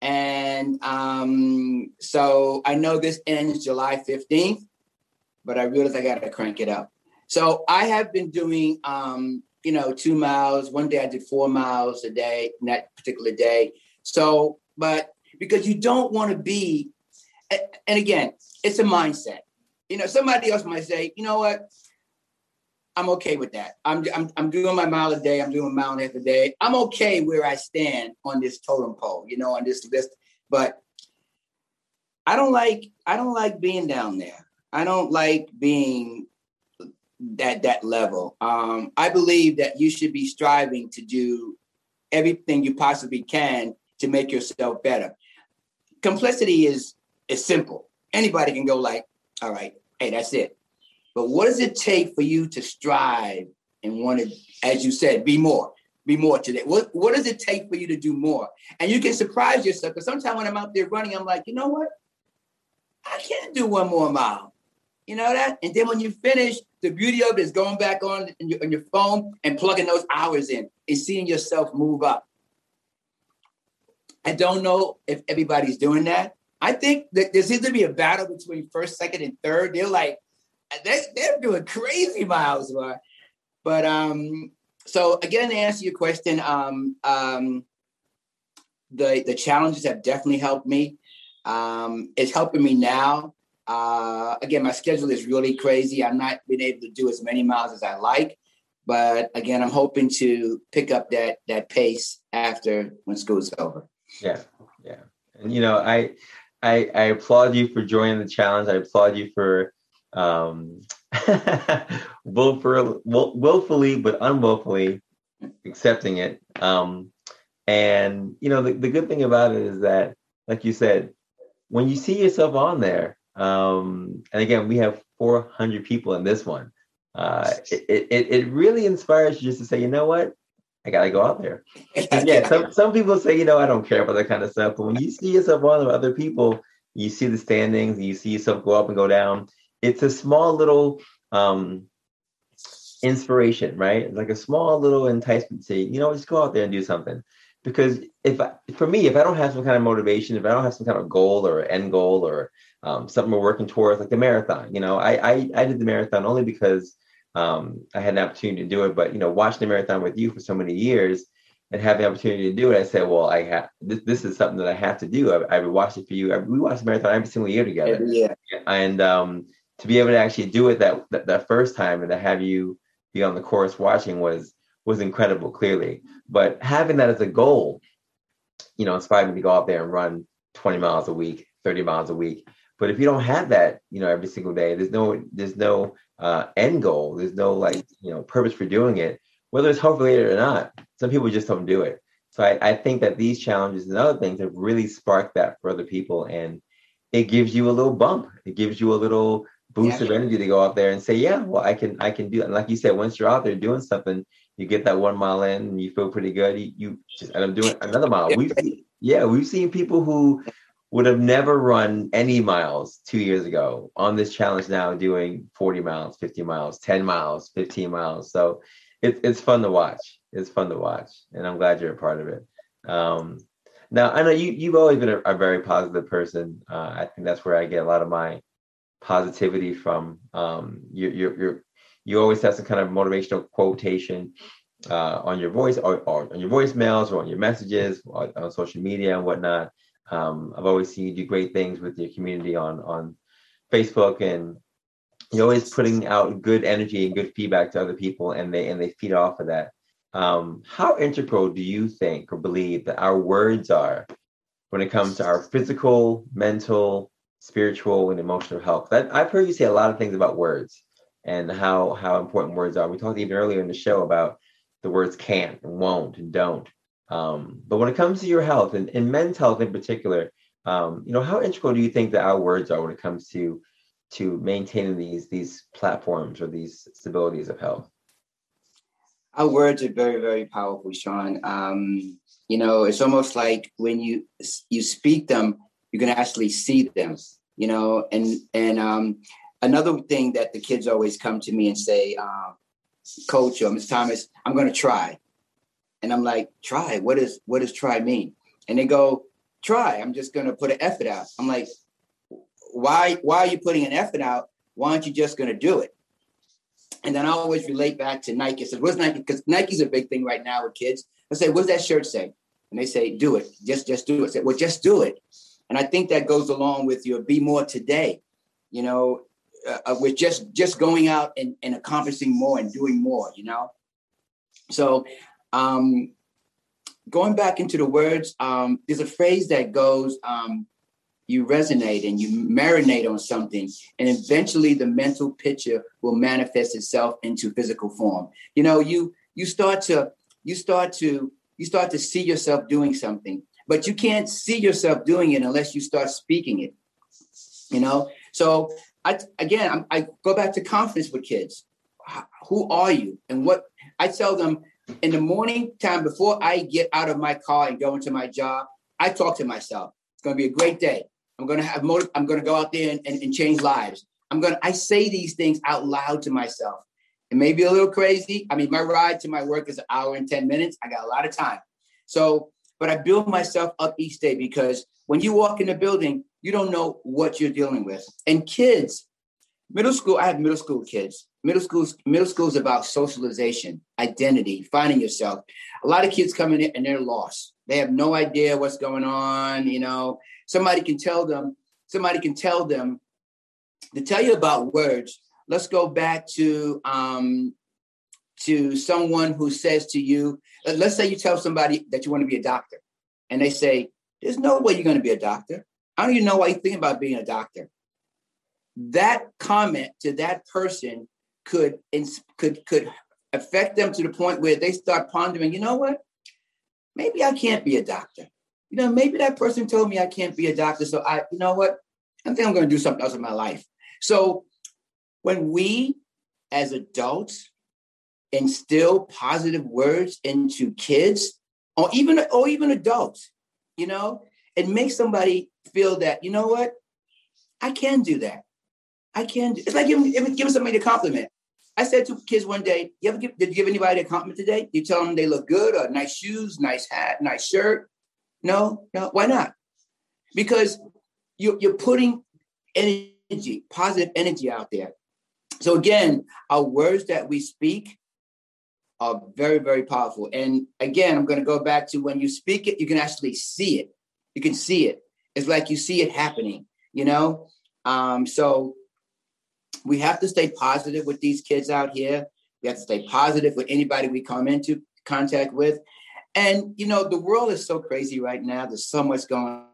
[SPEAKER 3] And um, so I know this ends July 15th but I realized I got to crank it up. So I have been doing, um, you know, two miles. One day I did four miles a day, that particular day. So, but because you don't want to be, and again, it's a mindset. You know, somebody else might say, you know what? I'm okay with that. I'm, I'm, I'm doing my mile a day. I'm doing a mile and a half a day. I'm okay where I stand on this totem pole, you know, on this list. But I don't like I don't like being down there. I don't like being at that level. Um, I believe that you should be striving to do everything you possibly can to make yourself better. Complicity is is simple. Anybody can go like, all right, hey, that's it. But what does it take for you to strive and want to, as you said, be more, be more today? What what does it take for you to do more? And you can surprise yourself because sometimes when I'm out there running, I'm like, you know what? I can't do one more mile. You know that? And then when you finish, the beauty of it is going back on, your, on your phone and plugging those hours in and seeing yourself move up. I don't know if everybody's doing that. I think that there seems to be a battle between first, second, and third. They're like, they, they're doing crazy miles. But um, so again, to answer your question, um, um, the the challenges have definitely helped me. Um, it's helping me now. Uh, again, my schedule is really crazy. I'm not being able to do as many miles as I like, but again, I'm hoping to pick up that that pace after when school's over.
[SPEAKER 2] Yeah, yeah, and you know, I I, I applaud you for joining the challenge. I applaud you for um, willful, willfully but unwillfully accepting it. Um, and you know, the, the good thing about it is that, like you said, when you see yourself on there, um, and again, we have 400 people in this one. Uh, it, it, it really inspires you just to say, you know what, I gotta go out there. yeah, some some people say, you know, I don't care about that kind of stuff. But when you see yourself on with other people, you see the standings, you see yourself go up and go down. It's a small little um, inspiration, right? Like a small little enticement to, you know, just go out there and do something. Because if I, for me, if I don't have some kind of motivation, if I don't have some kind of goal or end goal or um, something we're working towards, like the marathon, you know, I, I I did the marathon only because um, I had an opportunity to do it. But you know, watching the marathon with you for so many years and having the opportunity to do it, I said, well, I have this. This is something that I have to do. I, I watched it for you. I, we watch the marathon every single year together.
[SPEAKER 3] Yeah.
[SPEAKER 2] And um, to be able to actually do it that, that that first time and to have you be on the course watching was was incredible. Clearly, but having that as a goal, you know, inspired me to go out there and run 20 miles a week, 30 miles a week. But if you don't have that, you know, every single day, there's no there's no uh, end goal. There's no like you know purpose for doing it, whether it's health related or not. Some people just don't do it. So I, I think that these challenges and other things have really sparked that for other people, and it gives you a little bump. It gives you a little boost yeah. of energy to go out there and say, yeah, well, I can I can do it. And like you said, once you're out there doing something, you get that one mile in and you feel pretty good. You, you just end up doing another mile. We've yeah, we've seen people who would have never run any miles two years ago on this challenge now doing 40 miles 50 miles 10 miles 15 miles. So it, it's fun to watch. It's fun to watch and i'm glad you're a part of it. Um, now i know you, you've always been a, a very positive person. Uh, i think that's where i get a lot of my positivity from. Um, you, you're, you're you always have some kind of motivational quotation uh, on your voice or, or, on your voicemails or on your messages on social media and whatnot um, I've always seen you do great things with your community on on Facebook, and you're always putting out good energy and good feedback to other people, and they and they feed off of that. Um, how integral do you think or believe that our words are when it comes to our physical, mental, spiritual, and emotional health? That, I've heard you say a lot of things about words and how how important words are. We talked even earlier in the show about the words can't and won't and don't. Um, but when it comes to your health and, and men's health in particular, um, you know, how integral do you think that our words are when it comes to to maintaining these these platforms or these stabilities of health?
[SPEAKER 3] Our words are very, very powerful, Sean. Um, you know, it's almost like when you you speak them, you can actually see them. You know, and and um, another thing that the kids always come to me and say, uh, "Coach or Miss Thomas, I'm going to try." And I'm like, try. What is what does try mean? And they go, try. I'm just gonna put an effort out. I'm like, why why are you putting an effort out? Why aren't you just gonna do it? And then I always relate back to Nike. I said, what's Nike? Because Nike's a big thing right now with kids. I say, what's that shirt say? And they say, do it. Just just do it. I said, well, just do it. And I think that goes along with your be more today. You know, uh, uh with just just going out and, and accomplishing more and doing more, you know. So um, going back into the words, um, there's a phrase that goes, um, you resonate and you marinate on something, and eventually the mental picture will manifest itself into physical form. You know, you you start to you start to you start to see yourself doing something, but you can't see yourself doing it unless you start speaking it. You know, so I again I'm, I go back to confidence with kids. Who are you, and what I tell them in the morning time before I get out of my car and go into my job, I talk to myself. It's going to be a great day. I'm going to have motive. I'm going to go out there and, and, and change lives. I'm going to, I say these things out loud to myself. It may be a little crazy. I mean, my ride to my work is an hour and 10 minutes. I got a lot of time. So, but I build myself up each day because when you walk in the building, you don't know what you're dealing with. And kids, middle school, I have middle school kids. Middle school, middle school is about socialization, identity, finding yourself. A lot of kids come in and they're lost. They have no idea what's going on. You know, somebody can tell them, somebody can tell them to tell you about words. Let's go back to um, to someone who says to you, let's say you tell somebody that you want to be a doctor, and they say, There's no way you're going to be a doctor. I don't even know why you think about being a doctor. That comment to that person could could could affect them to the point where they start pondering, you know what? Maybe I can't be a doctor. You know, maybe that person told me I can't be a doctor. So I, you know what? I think I'm going to do something else in my life. So when we as adults instill positive words into kids or even or even adults you know it makes somebody feel that you know what i can do that i can do it's like giving, giving somebody a compliment i said to kids one day you ever give, did you give anybody a compliment today you tell them they look good or nice shoes nice hat nice shirt no no why not because you're, you're putting energy positive energy out there so again our words that we speak are very, very powerful. And again, I'm going to go back to when you speak it, you can actually see it. You can see it. It's like you see it happening, you know? Um, so we have to stay positive with these kids out here. We have to stay positive with anybody we come into contact with. And, you know, the world is so crazy right now. There's so much going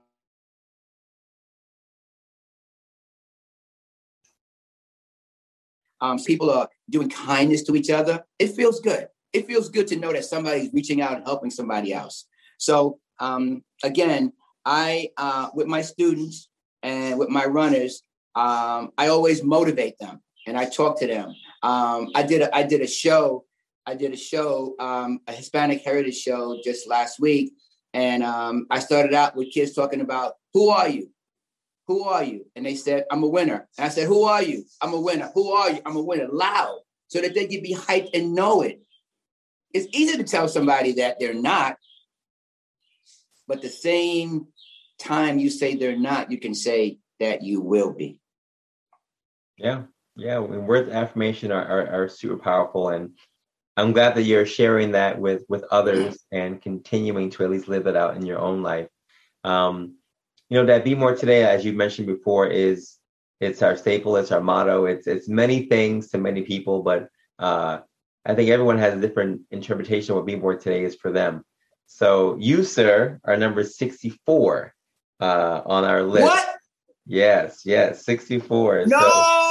[SPEAKER 3] um, people are doing kindness to each other, it feels good. It feels good to know that somebody's reaching out and helping somebody else. So um, again, I uh, with my students and with my runners, um, I always motivate them and I talk to them. Um, I did a, I did a show. I did a show, um, a Hispanic Heritage show just last week, and um, I started out with kids talking about who are you, who are you? And they said, I'm a winner. And I said, Who are you? I'm a winner. Who are you? I'm a winner. Loud, so that they can be hyped and know it. It's easy to tell somebody that they're not, but the same time you say they're not, you can say that you will be.
[SPEAKER 2] Yeah, yeah. And Words of affirmation are, are, are super powerful, and I'm glad that you're sharing that with with others and continuing to at least live it out in your own life. Um, you know that be more today as you mentioned before is it's our staple it's our motto it's it's many things to many people but uh, i think everyone has a different interpretation of what be more today is for them so you sir are number 64 uh, on our list
[SPEAKER 3] what
[SPEAKER 2] yes yes 64
[SPEAKER 3] no so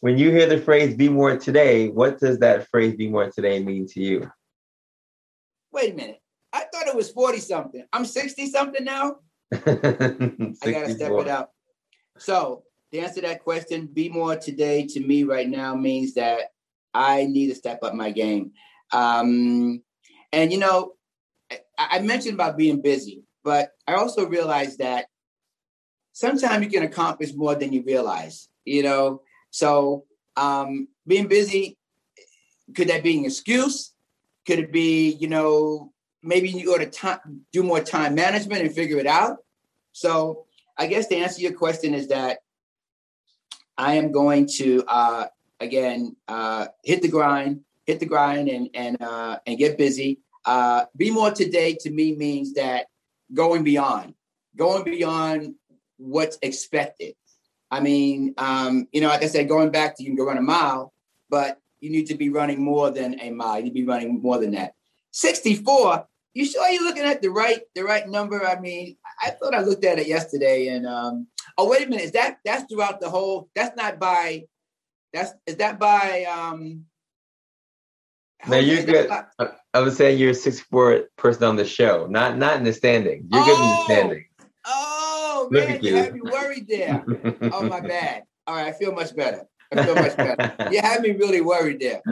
[SPEAKER 2] when you hear the phrase be more today what does that phrase be more today mean to you
[SPEAKER 3] wait a minute i thought it was 40 something i'm 60 something now I gotta step it up. So to answer that question, be more today to me right now means that I need to step up my game. Um, and you know, I, I mentioned about being busy, but I also realized that sometimes you can accomplish more than you realize. You know, so um, being busy could that be an excuse? Could it be, you know, maybe you ought to time, do more time management and figure it out. So I guess to answer to your question is that I am going to uh, again uh, hit the grind, hit the grind, and and uh, and get busy. Uh, be more today to me means that going beyond, going beyond what's expected. I mean, um, you know, like I said, going back to you can go run a mile, but you need to be running more than a mile. You need to be running more than that. 64. You sure you're looking at the right the right number? I mean, I thought I looked at it yesterday, and um, oh wait a minute, is that that's throughout the whole? That's not by. That's is that by um.
[SPEAKER 2] No, you're good. By, I was saying you're a 64 person on the show, not not in the standing. You're oh, good in the standing.
[SPEAKER 3] Oh man, you. you had me worried there. oh my bad. All right, I feel much better. I feel much better. you had me really worried there.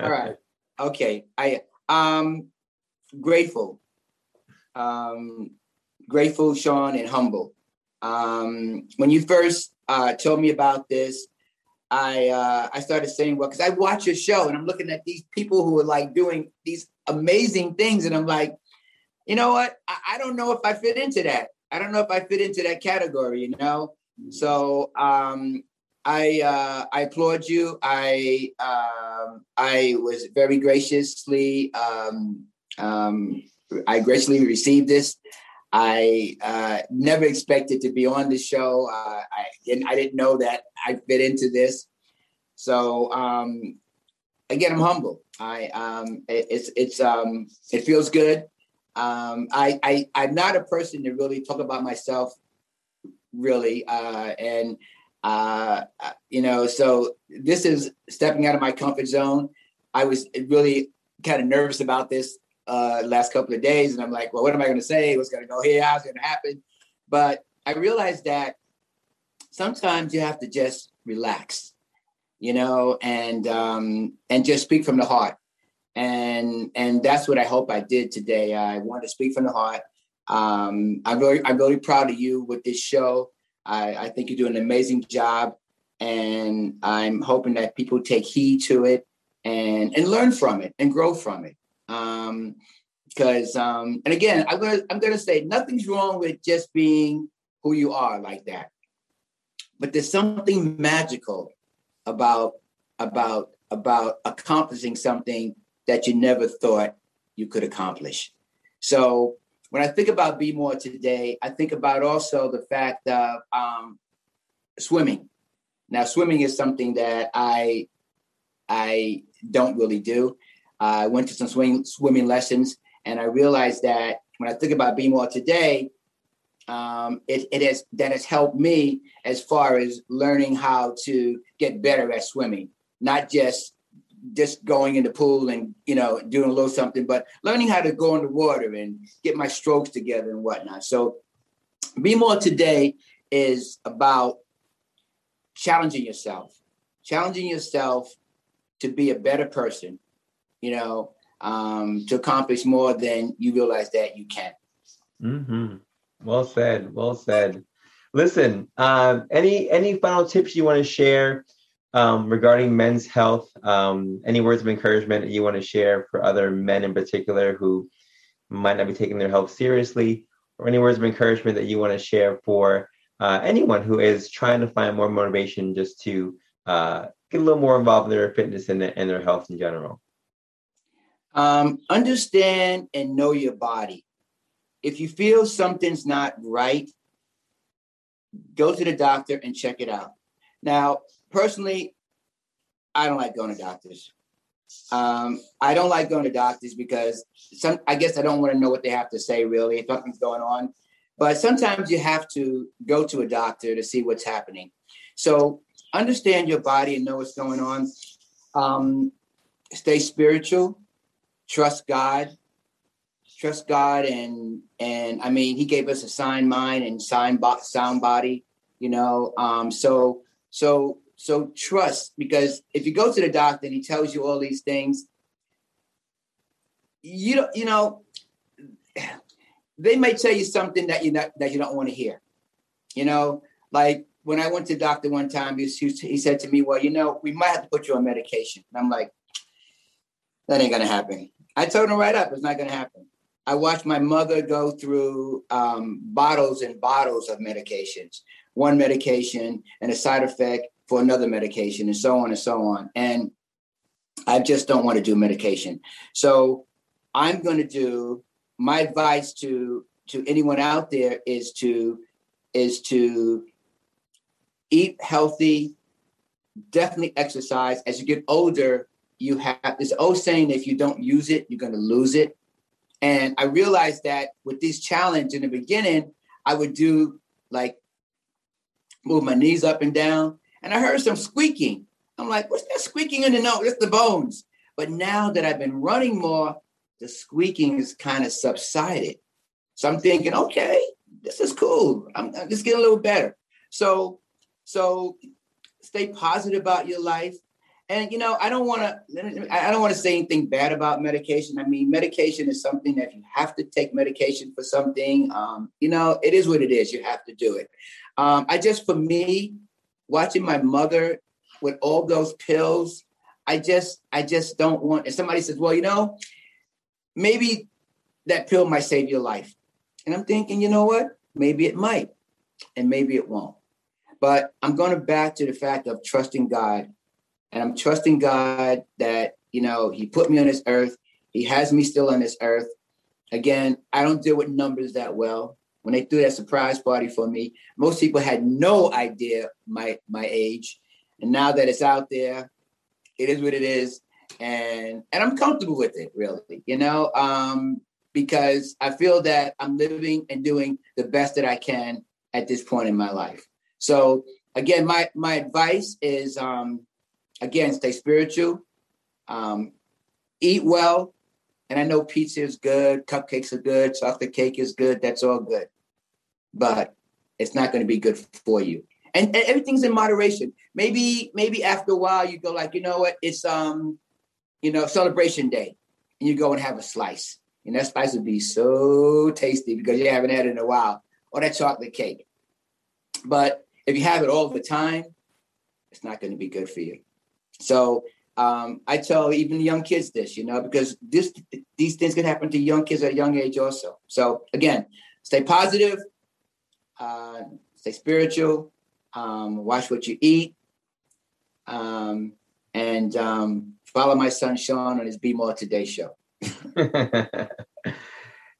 [SPEAKER 3] All right. Okay. I um grateful. Um, grateful, Sean, and humble. Um, when you first uh, told me about this, I uh, I started saying, well, because I watch your show and I'm looking at these people who are like doing these amazing things, and I'm like, you know what? I, I don't know if I fit into that. I don't know if I fit into that category, you know. So um, I uh, I applaud you. I um, I was very graciously um, um, I graciously received this. I uh, never expected to be on the show. Uh, I didn't I didn't know that I fit into this. So um, again, I'm humble. I um, it, it's it's um, it feels good. Um, I, I I'm not a person to really talk about myself, really, uh, and uh, you know, so this is stepping out of my comfort zone. I was really kind of nervous about this uh, last couple of days, and I'm like, well, what am I going to say? What's going to go here? How's it going to happen? But I realized that sometimes you have to just relax, you know, and um, and just speak from the heart and and that's what I hope I did today. I want to speak from the heart. Um, I'm really I'm really proud of you with this show. I, I think you do an amazing job, and I'm hoping that people take heed to it and and learn from it and grow from it. Um, because um, and again, I'm gonna I'm gonna say nothing's wrong with just being who you are like that, but there's something magical about about about accomplishing something that you never thought you could accomplish. So when I think about Be More today, I think about also the fact of um, swimming. Now, swimming is something that I I don't really do. I went to some swimming swimming lessons, and I realized that when I think about Be More today, um, it, it has that has helped me as far as learning how to get better at swimming, not just just going in the pool and you know doing a little something, but learning how to go in the water and get my strokes together and whatnot. So, be more today is about challenging yourself, challenging yourself to be a better person. You know, um, to accomplish more than you realize that you can.
[SPEAKER 2] Mm-hmm. Well said. Well said. Listen, um, any any final tips you want to share um, regarding men's health, um, any words of encouragement that you want to share for other men in particular who might not be taking their health seriously, or any words of encouragement that you want to share for uh, anyone who is trying to find more motivation just to uh, get a little more involved in their fitness and, their, and their health in general?
[SPEAKER 3] Um, understand and know your body. If you feel something's not right, go to the doctor and check it out. Now, personally, I don't like going to doctors. Um, I don't like going to doctors because some. I guess I don't want to know what they have to say really if something's going on. But sometimes you have to go to a doctor to see what's happening. So understand your body and know what's going on. Um, stay spiritual. Trust God. Trust God, and and I mean, He gave us a sign mind and sign bo- sound body. You know, um, so so so trust, because if you go to the doctor and he tells you all these things, you don't, you know, they may tell you something that you not, that you don't want to hear. You know, like when I went to the doctor one time, he, he said to me, "Well, you know, we might have to put you on medication." And I'm like, "That ain't gonna happen." I told him right up, "It's not gonna happen." I watched my mother go through um, bottles and bottles of medications, one medication and a side effect for another medication and so on and so on. And I just don't want to do medication. So I'm going to do my advice to to anyone out there is to is to eat healthy, definitely exercise. As you get older, you have this old saying if you don't use it, you're going to lose it. And I realized that with this challenge in the beginning, I would do like move my knees up and down and I heard some squeaking. I'm like, what's that squeaking in the nose? It's the bones. But now that I've been running more, the squeaking is kind of subsided. So I'm thinking, okay, this is cool. I'm, I'm just getting a little better. So, so stay positive about your life. And you know, I don't want to. I don't want to say anything bad about medication. I mean, medication is something that you have to take medication for something. Um, you know, it is what it is. You have to do it. Um, I just, for me, watching my mother with all those pills, I just I just don't want. And somebody says, well, you know, maybe that pill might save your life. And I'm thinking, you know what? Maybe it might, and maybe it won't. But I'm going to back to the fact of trusting God. And I'm trusting God that, you know, He put me on this earth. He has me still on this earth. Again, I don't deal with numbers that well. When they threw that surprise party for me, most people had no idea my my age. And now that it's out there, it is what it is. And and I'm comfortable with it, really, you know, um, because I feel that I'm living and doing the best that I can at this point in my life. So again, my my advice is um, again, stay spiritual, um, eat well, and I know pizza is good, cupcakes are good, chocolate cake is good. That's all good, but it's not going to be good for you. And, and, everything's in moderation. Maybe maybe after a while you go like, you know what? It's um, you know, celebration day, and you go and have a slice, and that slice would be so tasty because you haven't had it in a while, or that chocolate cake. But if you have it all the time, it's not going to be good for you. So um, I tell even young kids this, you know, because this these things can happen to young kids at a young age also. So again, stay positive, uh, stay spiritual, um, watch what you eat, um, and um, follow my son Sean on his Be More Today show.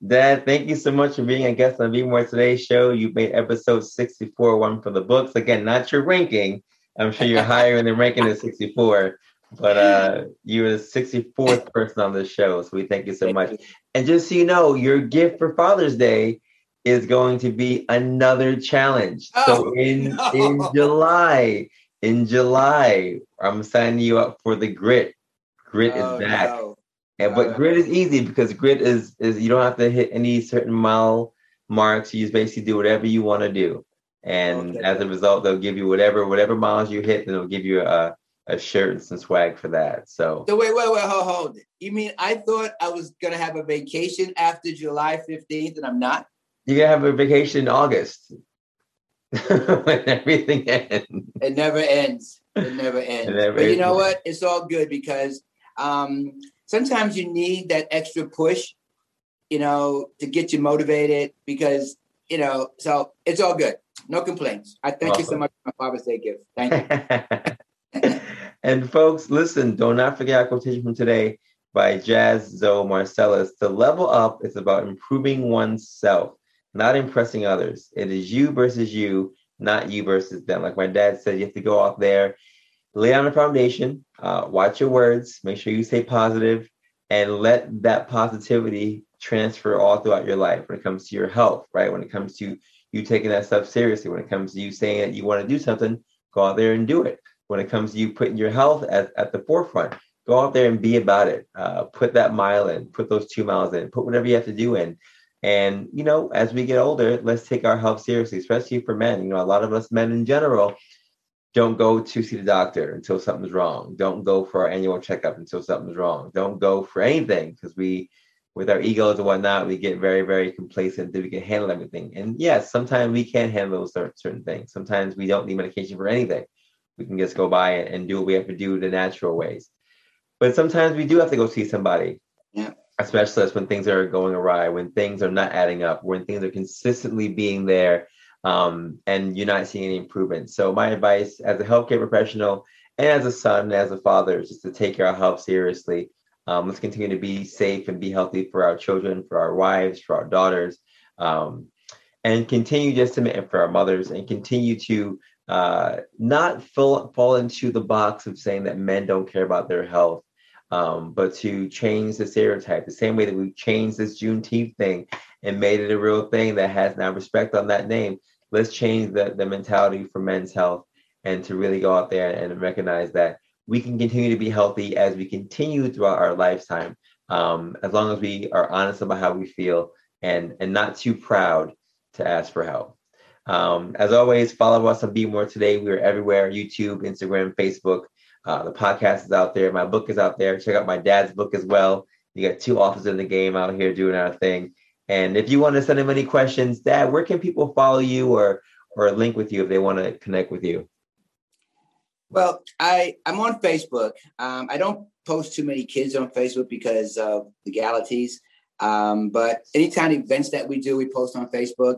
[SPEAKER 2] Dad, thank you so much for being a guest on Be More Today show. You made episode 64 one for the books. Again, not your ranking. I'm sure you're higher in the ranking than 64, but uh, you were the 64th person on the show. So we thank you so thank much. You. And just so you know, your gift for Father's Day is going to be another challenge. Oh, so in no. in July, in July, I'm signing you up for the grit. Grit oh, is back. No. And but grit is easy because grit is is you don't have to hit any certain mile marks. You just basically do whatever you want to do. And okay. as a result, they'll give you whatever whatever miles you hit, and they'll give you a a shirt and some swag for that. So,
[SPEAKER 3] so wait, wait, wait, hold, hold. You mean I thought I was gonna have a vacation after July 15th, and I'm not?
[SPEAKER 2] You're gonna have a vacation in August. when everything ends.
[SPEAKER 3] It never ends. It never ends. It never but you know what? It's all good because um, sometimes you need that extra push, you know, to get you motivated because, you know, so it's all good. No complaints. I thank awesome. you so much for my Father's Day gift. Thank
[SPEAKER 2] you. and folks, listen, do not forget our quotation from today by Jazz Zoe Marcellus. To level up is about improving oneself, not impressing others. It is you versus you, not you versus them. Like my dad said, you have to go out there lay down a foundation, uh, watch your words, make sure you stay positive, and let that positivity transfer all throughout your life when it comes to your health, right? When it comes to you taking that stuff seriously, when it comes to you saying that you want to do something, go out there and do it. When it comes to you putting your health at, at the forefront, go out there and be about it. Uh, put that mile in, put those two miles in, put whatever you have to do in. And, you know, as we get older, let's take our health seriously, especially for men. You know, a lot of us men in general, don't go to see the doctor until something's wrong. Don't go for our annual checkup until something's wrong. Don't go for anything because we, with our egos and whatnot, we get very, very complacent that we can handle everything. And yes, sometimes we can handle certain, certain things. Sometimes we don't need medication for anything. We can just go by and, and do what we have to do the natural ways. But sometimes we do have to go see somebody.
[SPEAKER 3] Yeah.
[SPEAKER 2] Especially when things are going awry, when things are not adding up, when things are consistently being there um, and you're not seeing any improvement. So my advice as a healthcare professional and as a son, and as a father, is just to take our health seriously. Um, let's continue to be safe and be healthy for our children, for our wives, for our daughters, um, and continue just to for our mothers, and continue to uh, not fall, fall into the box of saying that men don't care about their health, um, but to change the stereotype the same way that we changed this Juneteenth thing and made it a real thing that has now respect on that name let's change the, the mentality for men's health and to really go out there and recognize that we can continue to be healthy as we continue throughout our lifetime um, as long as we are honest about how we feel and and not too proud to ask for help um, as always follow us on be more today we are everywhere youtube instagram facebook uh, the podcast is out there my book is out there check out my dad's book as well you got two authors in the game out here doing our thing and if you want to send him any questions, Dad, where can people follow you or or link with you if they want to connect with you?
[SPEAKER 3] Well, I I'm on Facebook. Um, I don't post too many kids on Facebook because of legalities. Um, but anytime events that we do, we post on Facebook.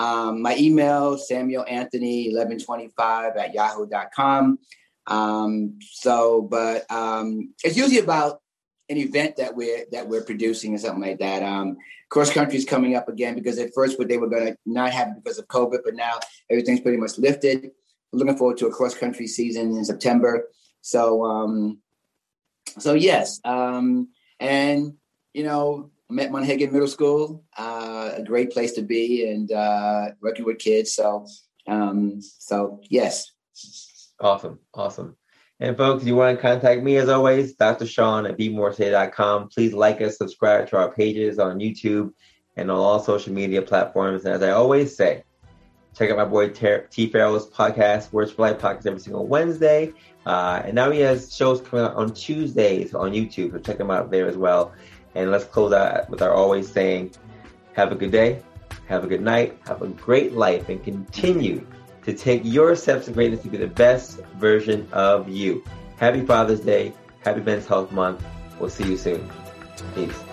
[SPEAKER 3] Um, my email, Samuel Anthony 1125 at yahoo.com. Um, so, but um, it's usually about an event that we're that we're producing or something like that. Um, cross country is coming up again because at first what they were going to not have because of COVID, but now everything's pretty much lifted. I'm looking forward to a cross country season in September. So, um, so yes, um, and you know, I'm at Monhagen Middle School, uh, a great place to be, and uh, working with kids. So, um, so yes.
[SPEAKER 2] Awesome, awesome. And folks, you want to contact me as always, Dr. Sean at BeMoreToday.com. Please like us, subscribe to our pages on YouTube and on all social media platforms. And as I always say, check out my boy T. Farrell's podcast, Words for Life podcast, every single Wednesday. Uh, and now he has shows coming out on Tuesdays on YouTube, so check him out there as well. And let's close out with our always saying, have a good day, have a good night, have a great life, and continue to take your steps to greatness to be the best version of you. Happy Father's Day. Happy Men's Health Month. We'll see you soon. Peace.